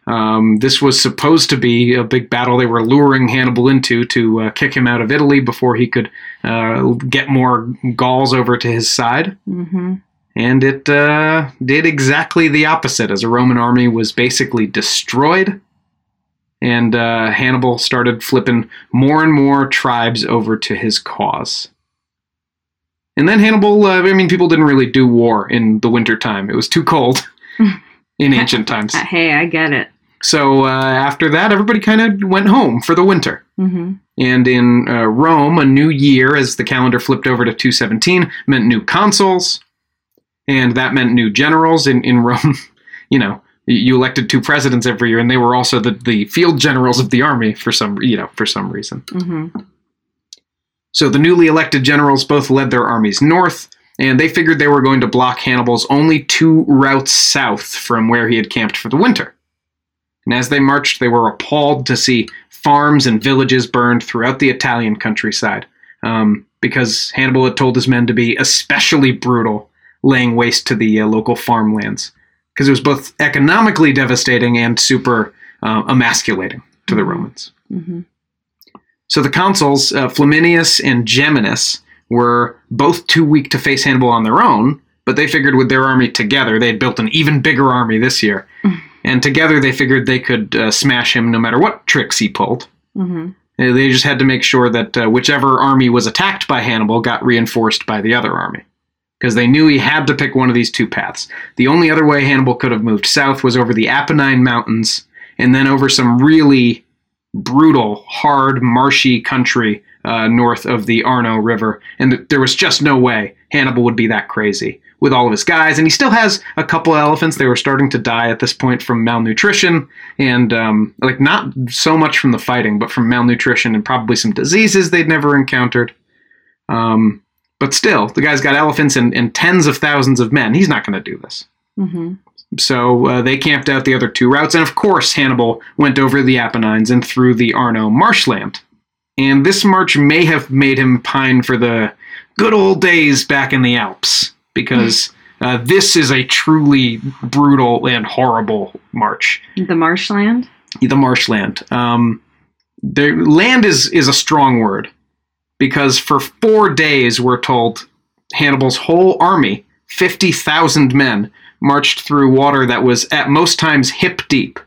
Um, this was supposed to be a big battle they were luring Hannibal into to uh, kick him out of Italy before he could uh, get more Gauls over to his side. Mm-hmm. And it uh, did exactly the opposite, as a Roman army was basically destroyed. And uh, Hannibal started flipping more and more tribes over to his cause. And then Hannibal, uh, I mean, people didn't really do war in the winter time. It was too cold in ancient times. Hey, I get it. So uh, after that, everybody kind of went home for the winter. Mm-hmm. And in uh, Rome, a new year, as the calendar flipped over to 217, meant new consuls, and that meant new generals. In, in Rome, you know, you elected two presidents every year, and they were also the, the field generals of the army for some, you know, for some reason. Mm-hmm. So the newly elected generals both led their armies north, and they figured they were going to block Hannibal's only two routes south from where he had camped for the winter. And as they marched, they were appalled to see farms and villages burned throughout the Italian countryside, um, because Hannibal had told his men to be especially brutal, laying waste to the uh, local farmlands, because it was both economically devastating and super uh, emasculating to the Romans. hmm So the consuls, uh, Flaminius and Geminus, were both too weak to face Hannibal on their own, but they figured with their army together, they had built an even bigger army this year. And together they figured they could uh, smash him no matter what tricks he pulled. hmm Uh, They just had to make sure that uh, whichever army was attacked by Hannibal got reinforced by the other army. Because they knew he had to pick one of these two paths. The only other way Hannibal could have moved south was over the Apennine Mountains and then over some really brutal, hard, marshy country uh, north of the Arno River. And th- there was just no way Hannibal would be that crazy with all of his guys. And he still has a couple elephants. They were starting to die at this point from malnutrition and, um, like, not so much from the fighting, but from malnutrition and probably some diseases they'd never encountered. Um, but still, the guy's got elephants and, and tens of thousands of men. He's not going to do this. hmm So uh, they camped out the other two routes, and of course, Hannibal went over the Apennines and through the Arno marshland. And this march may have made him pine for the good old days back in the Alps, because uh, this is a truly brutal and horrible march. The marshland. The marshland. Um, the land is is a strong word, because for four days, we're told Hannibal's whole army, fifty thousand men, marched through water that was at most times hip deep.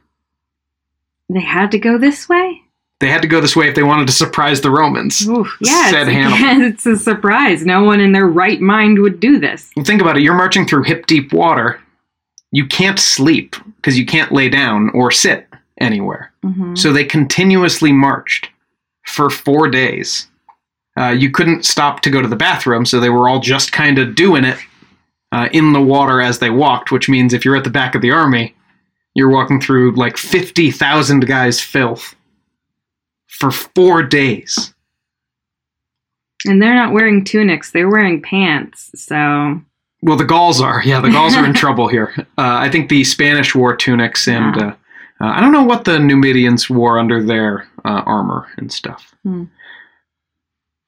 They had to go this way. They had to go this way if they wanted to surprise the Romans. Oof. Yeah, Said it's, Hannibal. it's a surprise. No one in their right mind would do this. Well, think about it. You're marching through hip deep water. You can't sleep because you can't lay down or sit anywhere. hmm So they continuously marched for four days. Uh, you couldn't stop to go to the bathroom, so they were all just kind of doing it uh, in the water as they walked, which means if you're at the back of the army, you're walking through like 50,000 guys' filth for four days. And they're not wearing tunics; they're wearing pants. So Well, the Gauls are. Yeah, the Gauls are in trouble here. Uh, I think the Spanish wore tunics, and uh, uh, I don't know what the Numidians wore under their uh, armor and stuff. Hmm.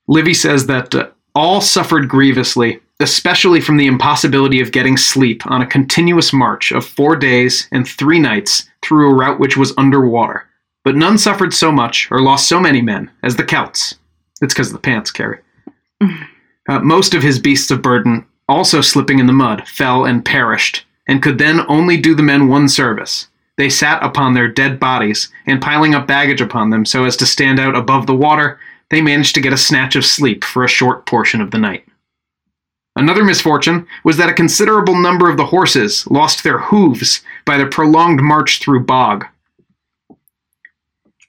Livy says that uh, all suffered grievously, especially from the impossibility of getting sleep on a continuous march of four days and three nights through a route which was underwater. But none suffered so much or lost so many men as the Celts. It's because of the pants, Carrie. Uh, most of his beasts of burden, also slipping in the mud, fell and perished, and could then only do the men one service. They sat upon their dead bodies, and piling up baggage upon them so as to stand out above the water, they managed to get a snatch of sleep for a short portion of the night. Another misfortune was that a considerable number of the horses lost their hooves by the prolonged march through bog.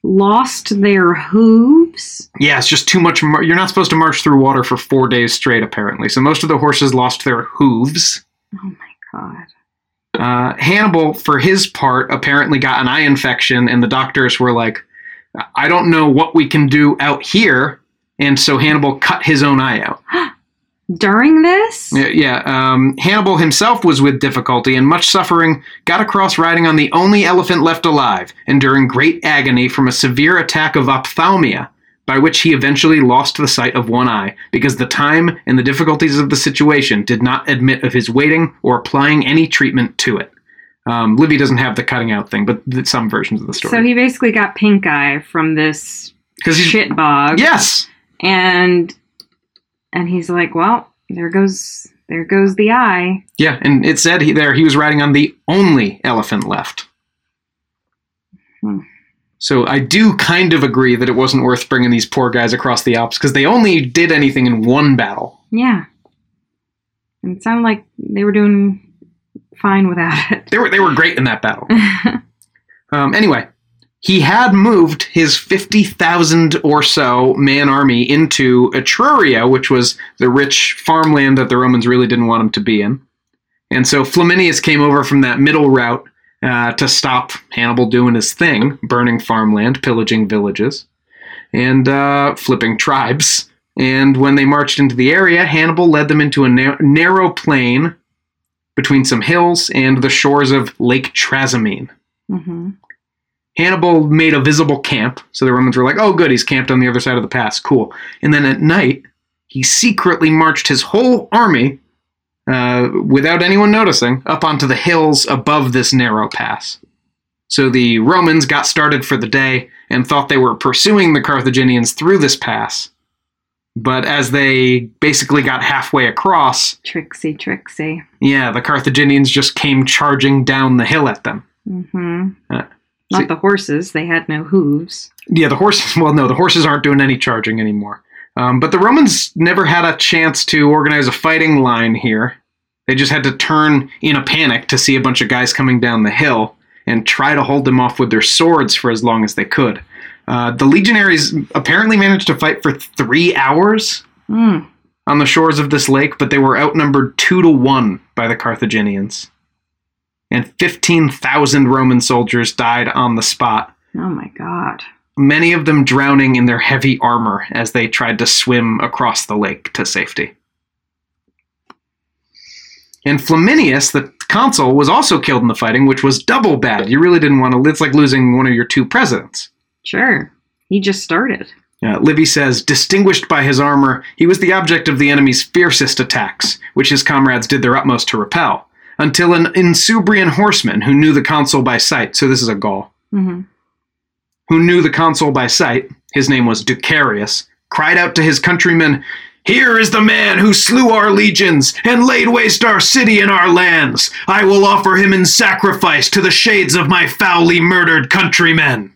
Lost their hooves. Yeah, it's just too much. Mar- You're not supposed to march through water for four days straight, apparently. So most of the horses lost their hooves. Oh my god. Uh, Hannibal, for his part, apparently got an eye infection, and the doctors were like, I don't know what we can do out here. And so Hannibal cut his own eye out. During this? Yeah, yeah um, Hannibal himself was with difficulty and much suffering, got across riding on the only elephant left alive, enduring great agony from a severe attack of ophthalmia, by which he eventually lost the sight of one eye, because the time and the difficulties of the situation did not admit of his waiting or applying any treatment to it. Um, Livy doesn't have the cutting out thing, but th- some versions of the story. So he basically got pink eye from this shit bog. yes, And and he's like, Well, there goes there goes the eye. yeah, and it said he, there he was riding on the only elephant left. Hmm. So I do kind of agree that it wasn't worth bringing these poor guys across the Alps because they only did anything in one battle. Yeah. And it sounded like they were doing fine without it. They were they were great in that battle. Um, anyway, he had moved his fifty thousand or so man army into Etruria, which was the rich farmland that the Romans really didn't want him to be in. And so Flaminius came over from that middle route uh, to stop Hannibal doing his thing, burning farmland, pillaging villages, and uh, flipping tribes. And when they marched into the area, Hannibal led them into a na- narrow plain between some hills and the shores of Lake Trasimene. hmm Hannibal made a visible camp, so the Romans were like, "Oh, good, he's camped on the other side of the pass. Cool." And then at night, he secretly marched his whole army, uh, without anyone noticing, up onto the hills above this narrow pass. So the Romans got started for the day and thought they were pursuing the Carthaginians through this pass. But as they basically got halfway across, Trixie, Trixie. yeah, the Carthaginians just came charging down the hill at them. Mm-hmm. Uh, Not see- the horses. They had no hooves. Yeah, the horses. Well, no, the horses aren't doing any charging anymore. Um, but the Romans never had a chance to organize a fighting line here. They just had to turn in a panic to see a bunch of guys coming down the hill and try to hold them off with their swords for as long as they could. Uh, the legionaries apparently managed to fight for three hours Mm. on the shores of this lake, but they were outnumbered two to one by the Carthaginians. And 15,000 Roman soldiers died on the spot Oh my god. many of them drowning in their heavy armor as they tried to swim across the lake to safety. And Flaminius, the consul, was also killed in the fighting, which was double bad. You really didn't want to. It's like losing one of your two presidents. Sure. He just started. Uh, Livy says, distinguished by his armor, he was the object of the enemy's fiercest attacks, which his comrades did their utmost to repel, until an Insubrian horseman who knew the consul by sight, so this is a Gaul, Mm-hmm. who knew the consul by sight, his name was Ducarius, cried out to his countrymen, Here is the man who slew our legions and laid waste our city and our lands. I will offer him in sacrifice to the shades of my foully murdered countrymen.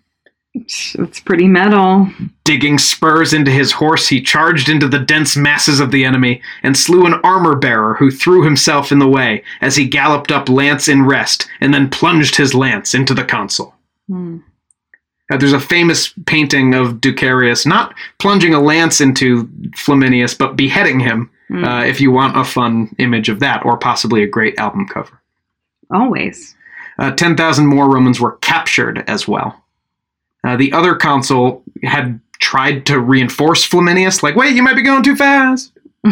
It's pretty metal. Digging spurs into his horse, he charged into the dense masses of the enemy and slew an armor bearer who threw himself in the way as he galloped up lance in rest and then plunged his lance into the consul. Hmm. Uh, there's a famous painting of Ducarius not plunging a lance into Flaminius, but beheading him. Mm. Uh, if you want a fun image of that, or possibly a great album cover. Always. Uh, 10,000 more Romans were captured as well. Uh, the other consul had tried to reinforce Flaminius, like, wait, you might be going too fast.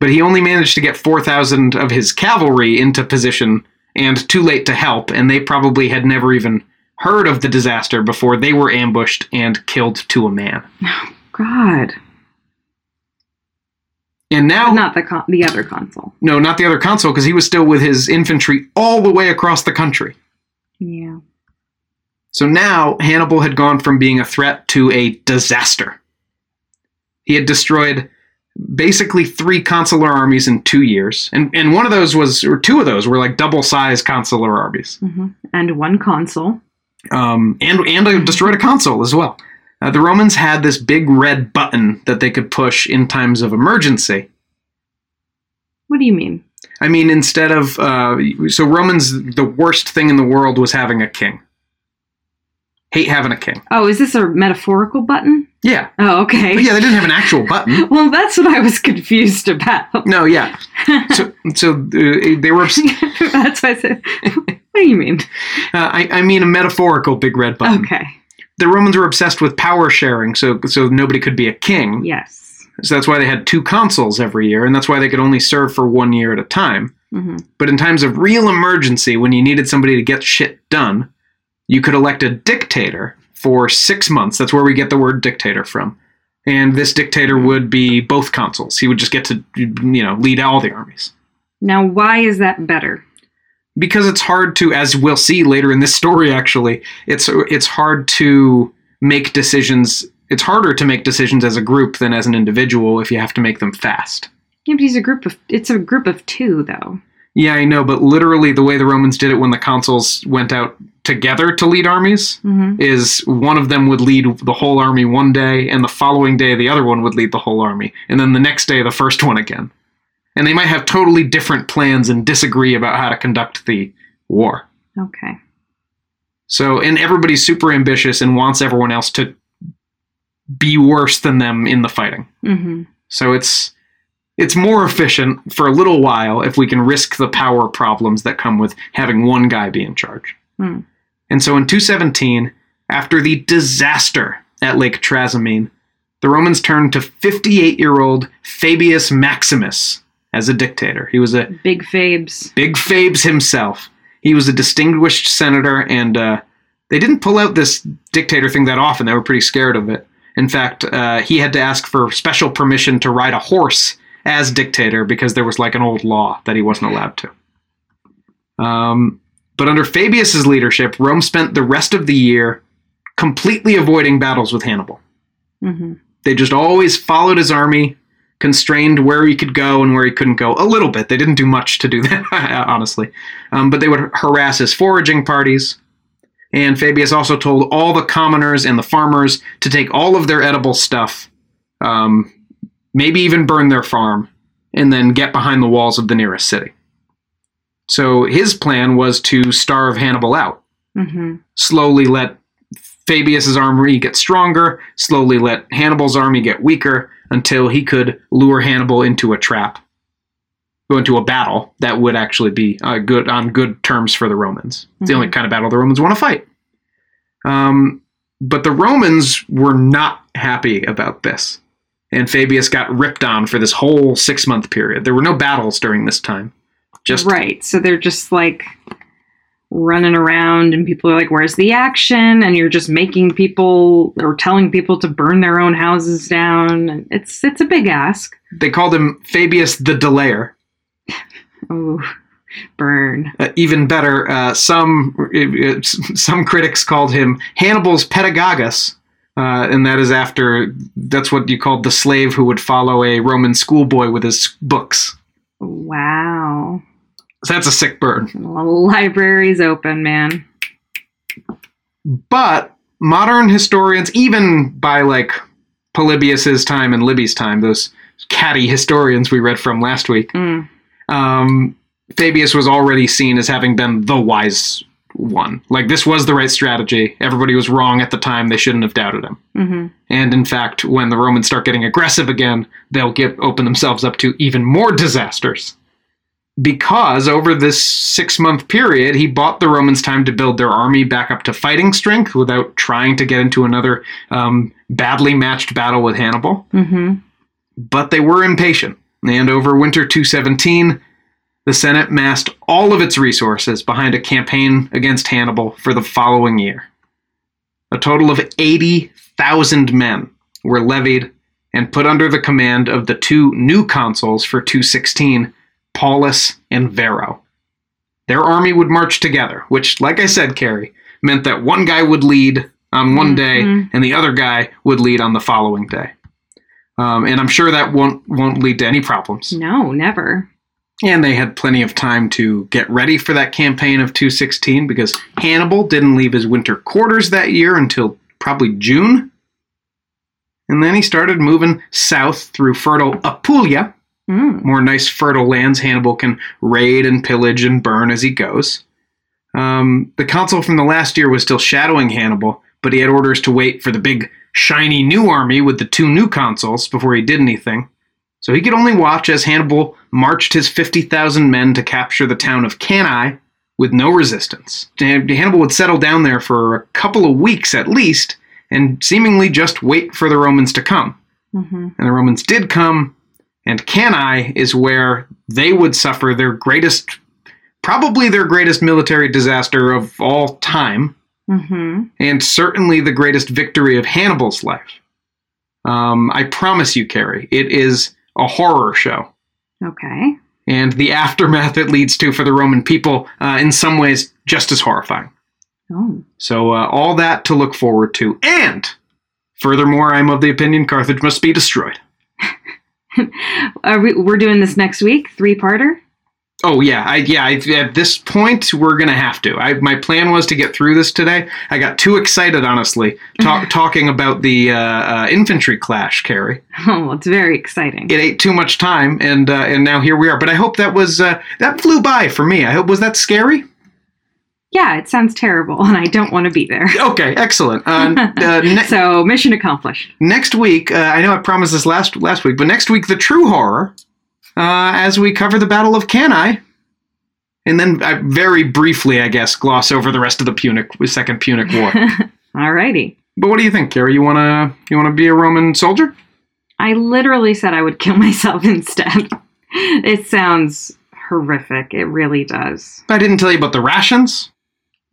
But he only managed to get 4,000 of his cavalry into position and too late to help, and they probably had never even heard of the disaster before they were ambushed and killed to a man. Oh, God. And now, Not the con- the other consul. no, not the other consul, because he was still with his infantry all the way across the country. Yeah. So now Hannibal had gone from being a threat to a disaster. He had destroyed basically three consular armies in two years, and and one of those was, or two of those were like double sized consular armies, hmm And one consul. um, and and destroyed a consul as well. Uh, the Romans had this big red button that they could push in times of emergency. What do you mean? I mean, instead of uh, so Romans, the worst thing in the world was having a king. Hate having a king. Oh, is this a metaphorical button? Yeah, Oh, okay. but yeah, they didn't have an actual button. Well, that's what I was confused about. No, yeah. So, so uh, they were. Uh, that's why I said. What do you mean? I, I mean a metaphorical big red button. Okay. The Romans were obsessed with power sharing, so so nobody could be a king. Yes. So that's why they had two consuls every year, and that's why they could only serve for one year at a time. hmm But in times of real emergency, when you needed somebody to get shit done, you could elect a dictator for six months. That's where we get the word dictator from. And this dictator would be both consuls. He would just get to, you know, lead all the armies. Now, why is that better? because it's hard to as we'll see later in this story actually it's it's hard to make decisions it's harder to make decisions as a group than as an individual if you have to make them fast Yeah, but he's a group of. It's a group of two, though. Yeah i know but literally the way the romans did it when the consuls went out together to lead armies Mm-hmm. is one of them would lead the whole army one day and the following day the other one would lead the whole army and then the next day the first one again and they might have totally different plans and disagree about how to conduct the war Okay. So, and everybody's super ambitious and wants everyone else to be worse than them in the fighting. Mm-hmm. So it's it's more efficient for a little while if we can risk the power problems that come with having one guy be in charge. Hmm. And so in 217, after the disaster at Lake Trasimene, the Romans turned to 58-year-old Fabius Maximus as a dictator. He was a Big Fabes. Big Fabes himself. He was a distinguished senator and uh, they didn't pull out this dictator thing that often. They were pretty scared of it. In fact, uh, he had to ask for special permission to ride a horse as dictator because there was like an old law that he wasn't allowed to. Um, but under Fabius's leadership, Rome spent the rest of the year completely avoiding battles with Hannibal. hmm They just always followed his army, constrained where he could go and where he couldn't go a little bit. They didn't do much to do that, honestly. Um, but they would harass his foraging parties. And Fabius also told all the commoners and the farmers to take all of their edible stuff, um, maybe even burn their farm, and then get behind the walls of the nearest city. So his plan was to starve Hannibal out hmm slowly let Fabius's army get stronger, slowly let Hannibal's army get weaker until he could lure Hannibal into a trap, go into a battle that would actually be uh, good on good terms for the Romans. It's the only kind of battle the Romans want to fight. Um, but the Romans were not happy about this, and Fabius got ripped on for this whole six month period. There were no battles during this time. Just right. So they're just like running around, and people are like, "Where's the action?" And you're just making people or telling people to burn their own houses down. And It's it's a big ask. they called him Fabius the Delayer. Oh, burn. Uh, even better, uh, some it- it's- some critics called him Hannibal's pedagogus, uh, and that is after that's what you called the slave who would follow a Roman schoolboy with his books. Wow. So that's a sick burn. Well, library's open, man. But modern historians, even by like Polybius's time and Livy's time, those catty historians we read from last week, Mm. um, Fabius was already seen as having been the wise one. Like this was the right strategy. Everybody was wrong at the time. They shouldn't have doubted him. hmm And in fact, when the Romans start getting aggressive again, they'll get open themselves up to even more disasters. Because over this six month period, he bought the Romans time to build their army back up to fighting strength without trying to get into another um, badly matched battle with Hannibal hmm but they were impatient. And over winter 217, the Senate massed all of its resources behind a campaign against Hannibal for the following year. A total of 80,000 men were levied and put under the command of the two new consuls for 216, Paulus and Varro. Their army would march together, which, like I said, Carrie, meant that one guy would lead on one day Mhm. and the other guy would lead on the following day. Um, and I'm sure that won't won't lead to any problems. No, never. And they had plenty of time to get ready for that campaign of 216 because Hannibal didn't leave his winter quarters that year until probably June. And then he started moving south through fertile Apulia, Mm. more nice fertile lands Hannibal can raid and pillage and burn as he goes. Um, the consul from the last year was still shadowing Hannibal, but he had orders to wait for the big, shiny new army with the two new consuls before he did anything. So he could only watch as Hannibal marched his 50,000 men to capture the town of Cannae with no resistance. Hannibal would settle down there for a couple of weeks at least and seemingly just wait for the Romans to come. hmm And the Romans did come, and Cannae is where they would suffer their greatest, probably their greatest military disaster of all time, hmm and certainly the greatest victory of Hannibal's life. Um, I promise you, Carrie, it is a horror show. Okay. And the aftermath it leads to for the Roman people, uh, in some ways, just as horrifying. Oh. So, uh, all that to look forward to. And, furthermore, I'm of the opinion Carthage must be destroyed. Are we, we're doing this next week, three parter. Oh yeah, I yeah. I, at this point, we're gonna have to. I, my plan was to get through this today. I got too excited, honestly, talk, talking about the uh, uh, infantry clash, Carrie. Oh, it's very exciting. It ate too much time, and uh, and now here we are. But I hope that was uh, that flew by for me. I hope was that scary. yeah, it sounds terrible, and I don't want to be there. Okay, excellent. Uh, uh, ne- so mission accomplished. next week, uh, I know I promised this last last week, but next week the true horror, uh, as we cover the Battle of Cannae, and then I very briefly, I guess, gloss over the rest of the Punic Second Punic War. Alrighty. But what do you think, Carrie? You wanna you wanna be a Roman soldier? I literally said I would kill myself instead. it sounds horrific. It really does. I didn't tell you about the rations.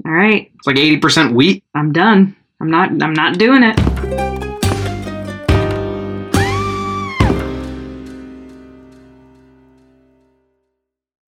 All right, It's like 80% wheat. I'm done. I'm not. I'm not doing it.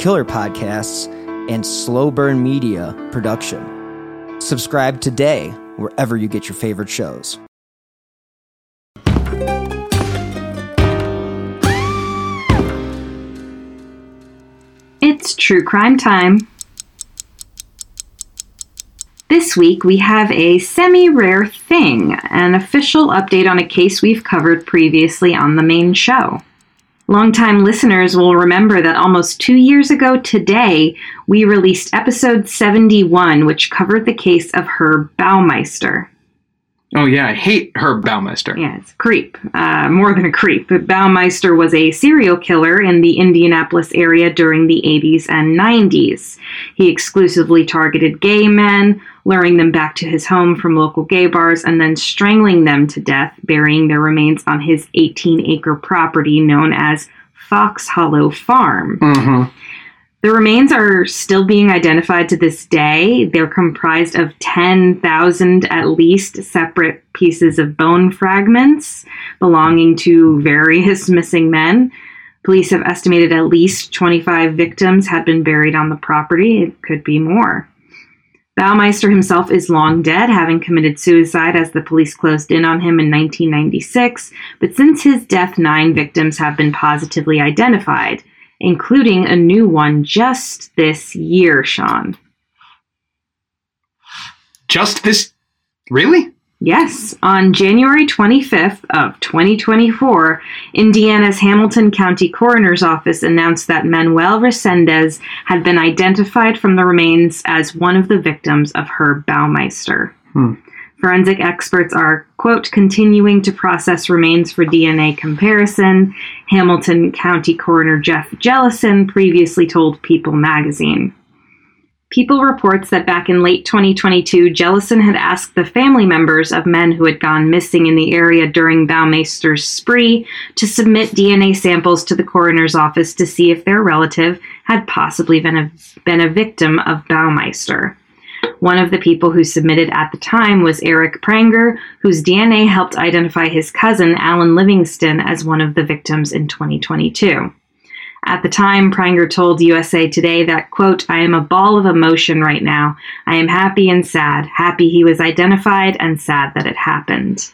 killer podcasts, and slow burn media production. Subscribe today wherever you get your favorite shows. It's true crime time. This week we have a semi rare thing an official update on a case we've covered previously on the main show. Longtime listeners will remember that almost two years ago today, we released episode 71, which covered the case of Herb Baumeister. Oh, yeah, I hate Herb Baumeister. Yeah, it's a creep. Uh, more than a creep. Baumeister was a serial killer in the Indianapolis area during the 80s and 90s. He exclusively targeted gay men, luring them back to his home from local gay bars, and then strangling them to death, burying their remains on his 18 acre property known as Fox Hollow Farm. Mm-hmm. The remains are still being identified to this day. They're comprised of 10,000 at least separate pieces of bone fragments belonging to various missing men. Police have estimated at least 25 victims had been buried on the property. It could be more. Baumeister himself is long dead, having committed suicide as the police closed in on him in 1996. But since his death, nine victims have been positively identified including a new one just this year, Sean. Just this. Really? Yes, on January 25th of 2024, Indiana's Hamilton County Coroner's Office announced that Manuel Resendez had been identified from the remains as one of the victims of Herb Baumeister. Hmm. Forensic experts are, quote, continuing to process remains for DNA comparison, Hamilton County Coroner Jeff Jellison previously told People magazine. People reports that back in late 2022, Jellison had asked the family members of men who had gone missing in the area during Baumeister's spree to submit DNA samples to the coroner's office to see if their relative had possibly been a, been a victim of Baumeister. One of the people who submitted at the time was Eric Pranger, whose DNA helped identify his cousin, Alan Livingston, as one of the victims in 2022. At the time, Pranger told USA Today that, quote, I am a ball of emotion right now. I am happy and sad. Happy he was identified and sad that it happened.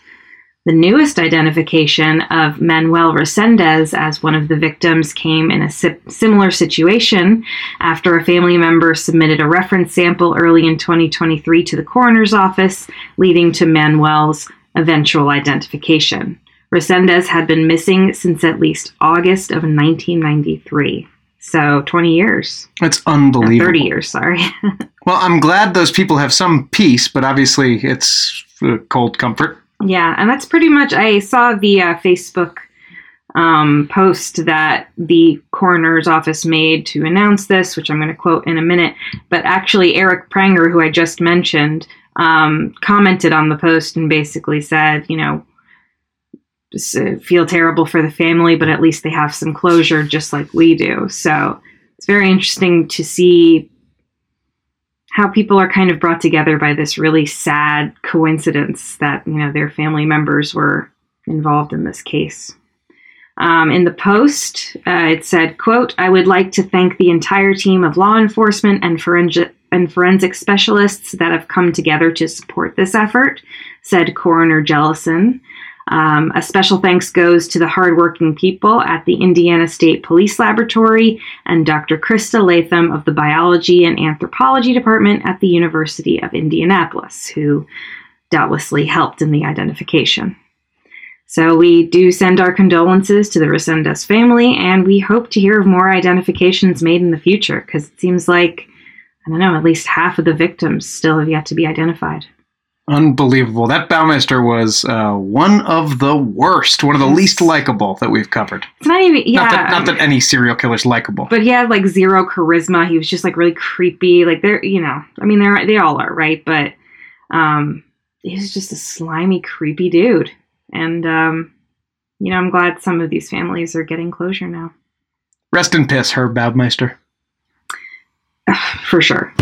The newest identification of Manuel Resendez as one of the victims came in a si- similar situation after a family member submitted a reference sample early in 2023 to the coroner's office, leading to Manuel's eventual identification. Resendez had been missing since at least August of 1993. So 20 years. That's unbelievable. 30 years, sorry. Well, I'm glad those people have some peace, but obviously it's cold comfort. Yeah, and that's pretty much. I saw the uh, Facebook um, post that the coroner's office made to announce this, which I'm going to quote in a minute. But actually, Eric Pranger, who I just mentioned, um, commented on the post and basically said, you know, uh, feel terrible for the family, but at least they have some closure, just like we do. So it's very interesting to see how people are kind of brought together by this really sad coincidence that you know their family members were involved in this case. Um, in the post uh, it said quote i would like to thank the entire team of law enforcement and forensic and forensic specialists that have come together to support this effort said coroner jellison um, a special thanks goes to the hardworking people at the Indiana State Police Laboratory and Dr. Krista Latham of the Biology and Anthropology Department at the University of Indianapolis, who doubtlessly helped in the identification. So we do send our condolences to the Resendez family, and we hope to hear of more identifications made in the future because it seems like I don't know, at least half of the victims still have yet to be identified. Unbelievable. That Baumeister was uh, one of the worst, one of the least likable that we've covered. It's not even, yeah. Not that, not that any serial killer's likable. but he had like zero charisma. He was just like really creepy. Like they're, you know, I mean, they're they all are, right? But um, he was just a slimy, creepy dude. And um, you know, I'm glad some of these families are getting closure now, Rest in piss, Herb Baumeister. for sure.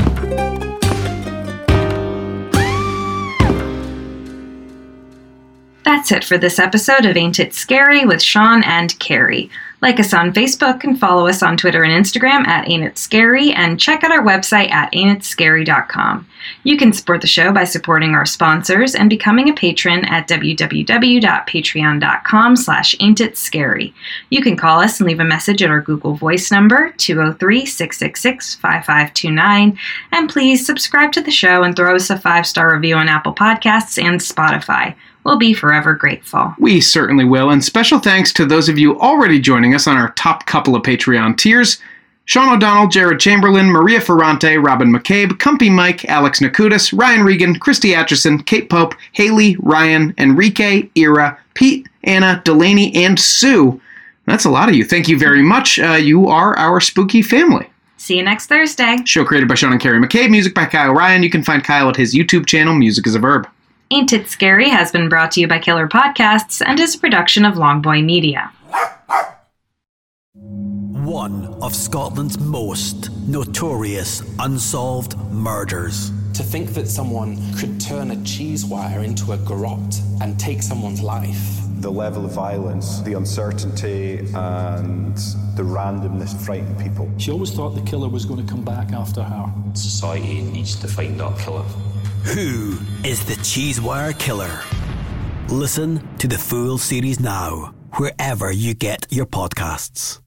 That's it for this episode of Ain't It Scary with Sean and Carrie. Like us on Facebook and follow us on Twitter and Instagram at Ain't It Scary and check out our website at ain'titscary.com. You can support the show by supporting our sponsors and becoming a patron at www.patreon.com slash ain'titscary. You can call us and leave a message at our Google Voice number, 203-666-5529, and please subscribe to the show and throw us a five-star review on Apple Podcasts and Spotify. We'll be forever grateful. We certainly will. And special thanks to those of you already joining us on our top couple of Patreon tiers Sean O'Donnell, Jared Chamberlain, Maria Ferrante, Robin McCabe, Cumpy Mike, Alex Nakutis, Ryan Regan, Christy Atchison, Kate Pope, Haley, Ryan, Enrique, Ira, Pete, Anna, Delaney, and Sue. That's a lot of you. Thank you very much. Uh, you are our spooky family. See you next Thursday. Show created by Sean and Carrie McCabe, music by Kyle Ryan. You can find Kyle at his YouTube channel, Music is a Verb. Ain't It Scary has been brought to you by Killer Podcasts and is a production of Longboy Media. One of Scotland's most notorious unsolved murders. To think that someone could turn a cheese wire into a garrote and take someone's life. The level of violence, the uncertainty, and the randomness frightened people. She always thought the killer was going to come back after her. Society needs to find that killer. Who is the Cheesewire Killer? Listen to the full series now, wherever you get your podcasts.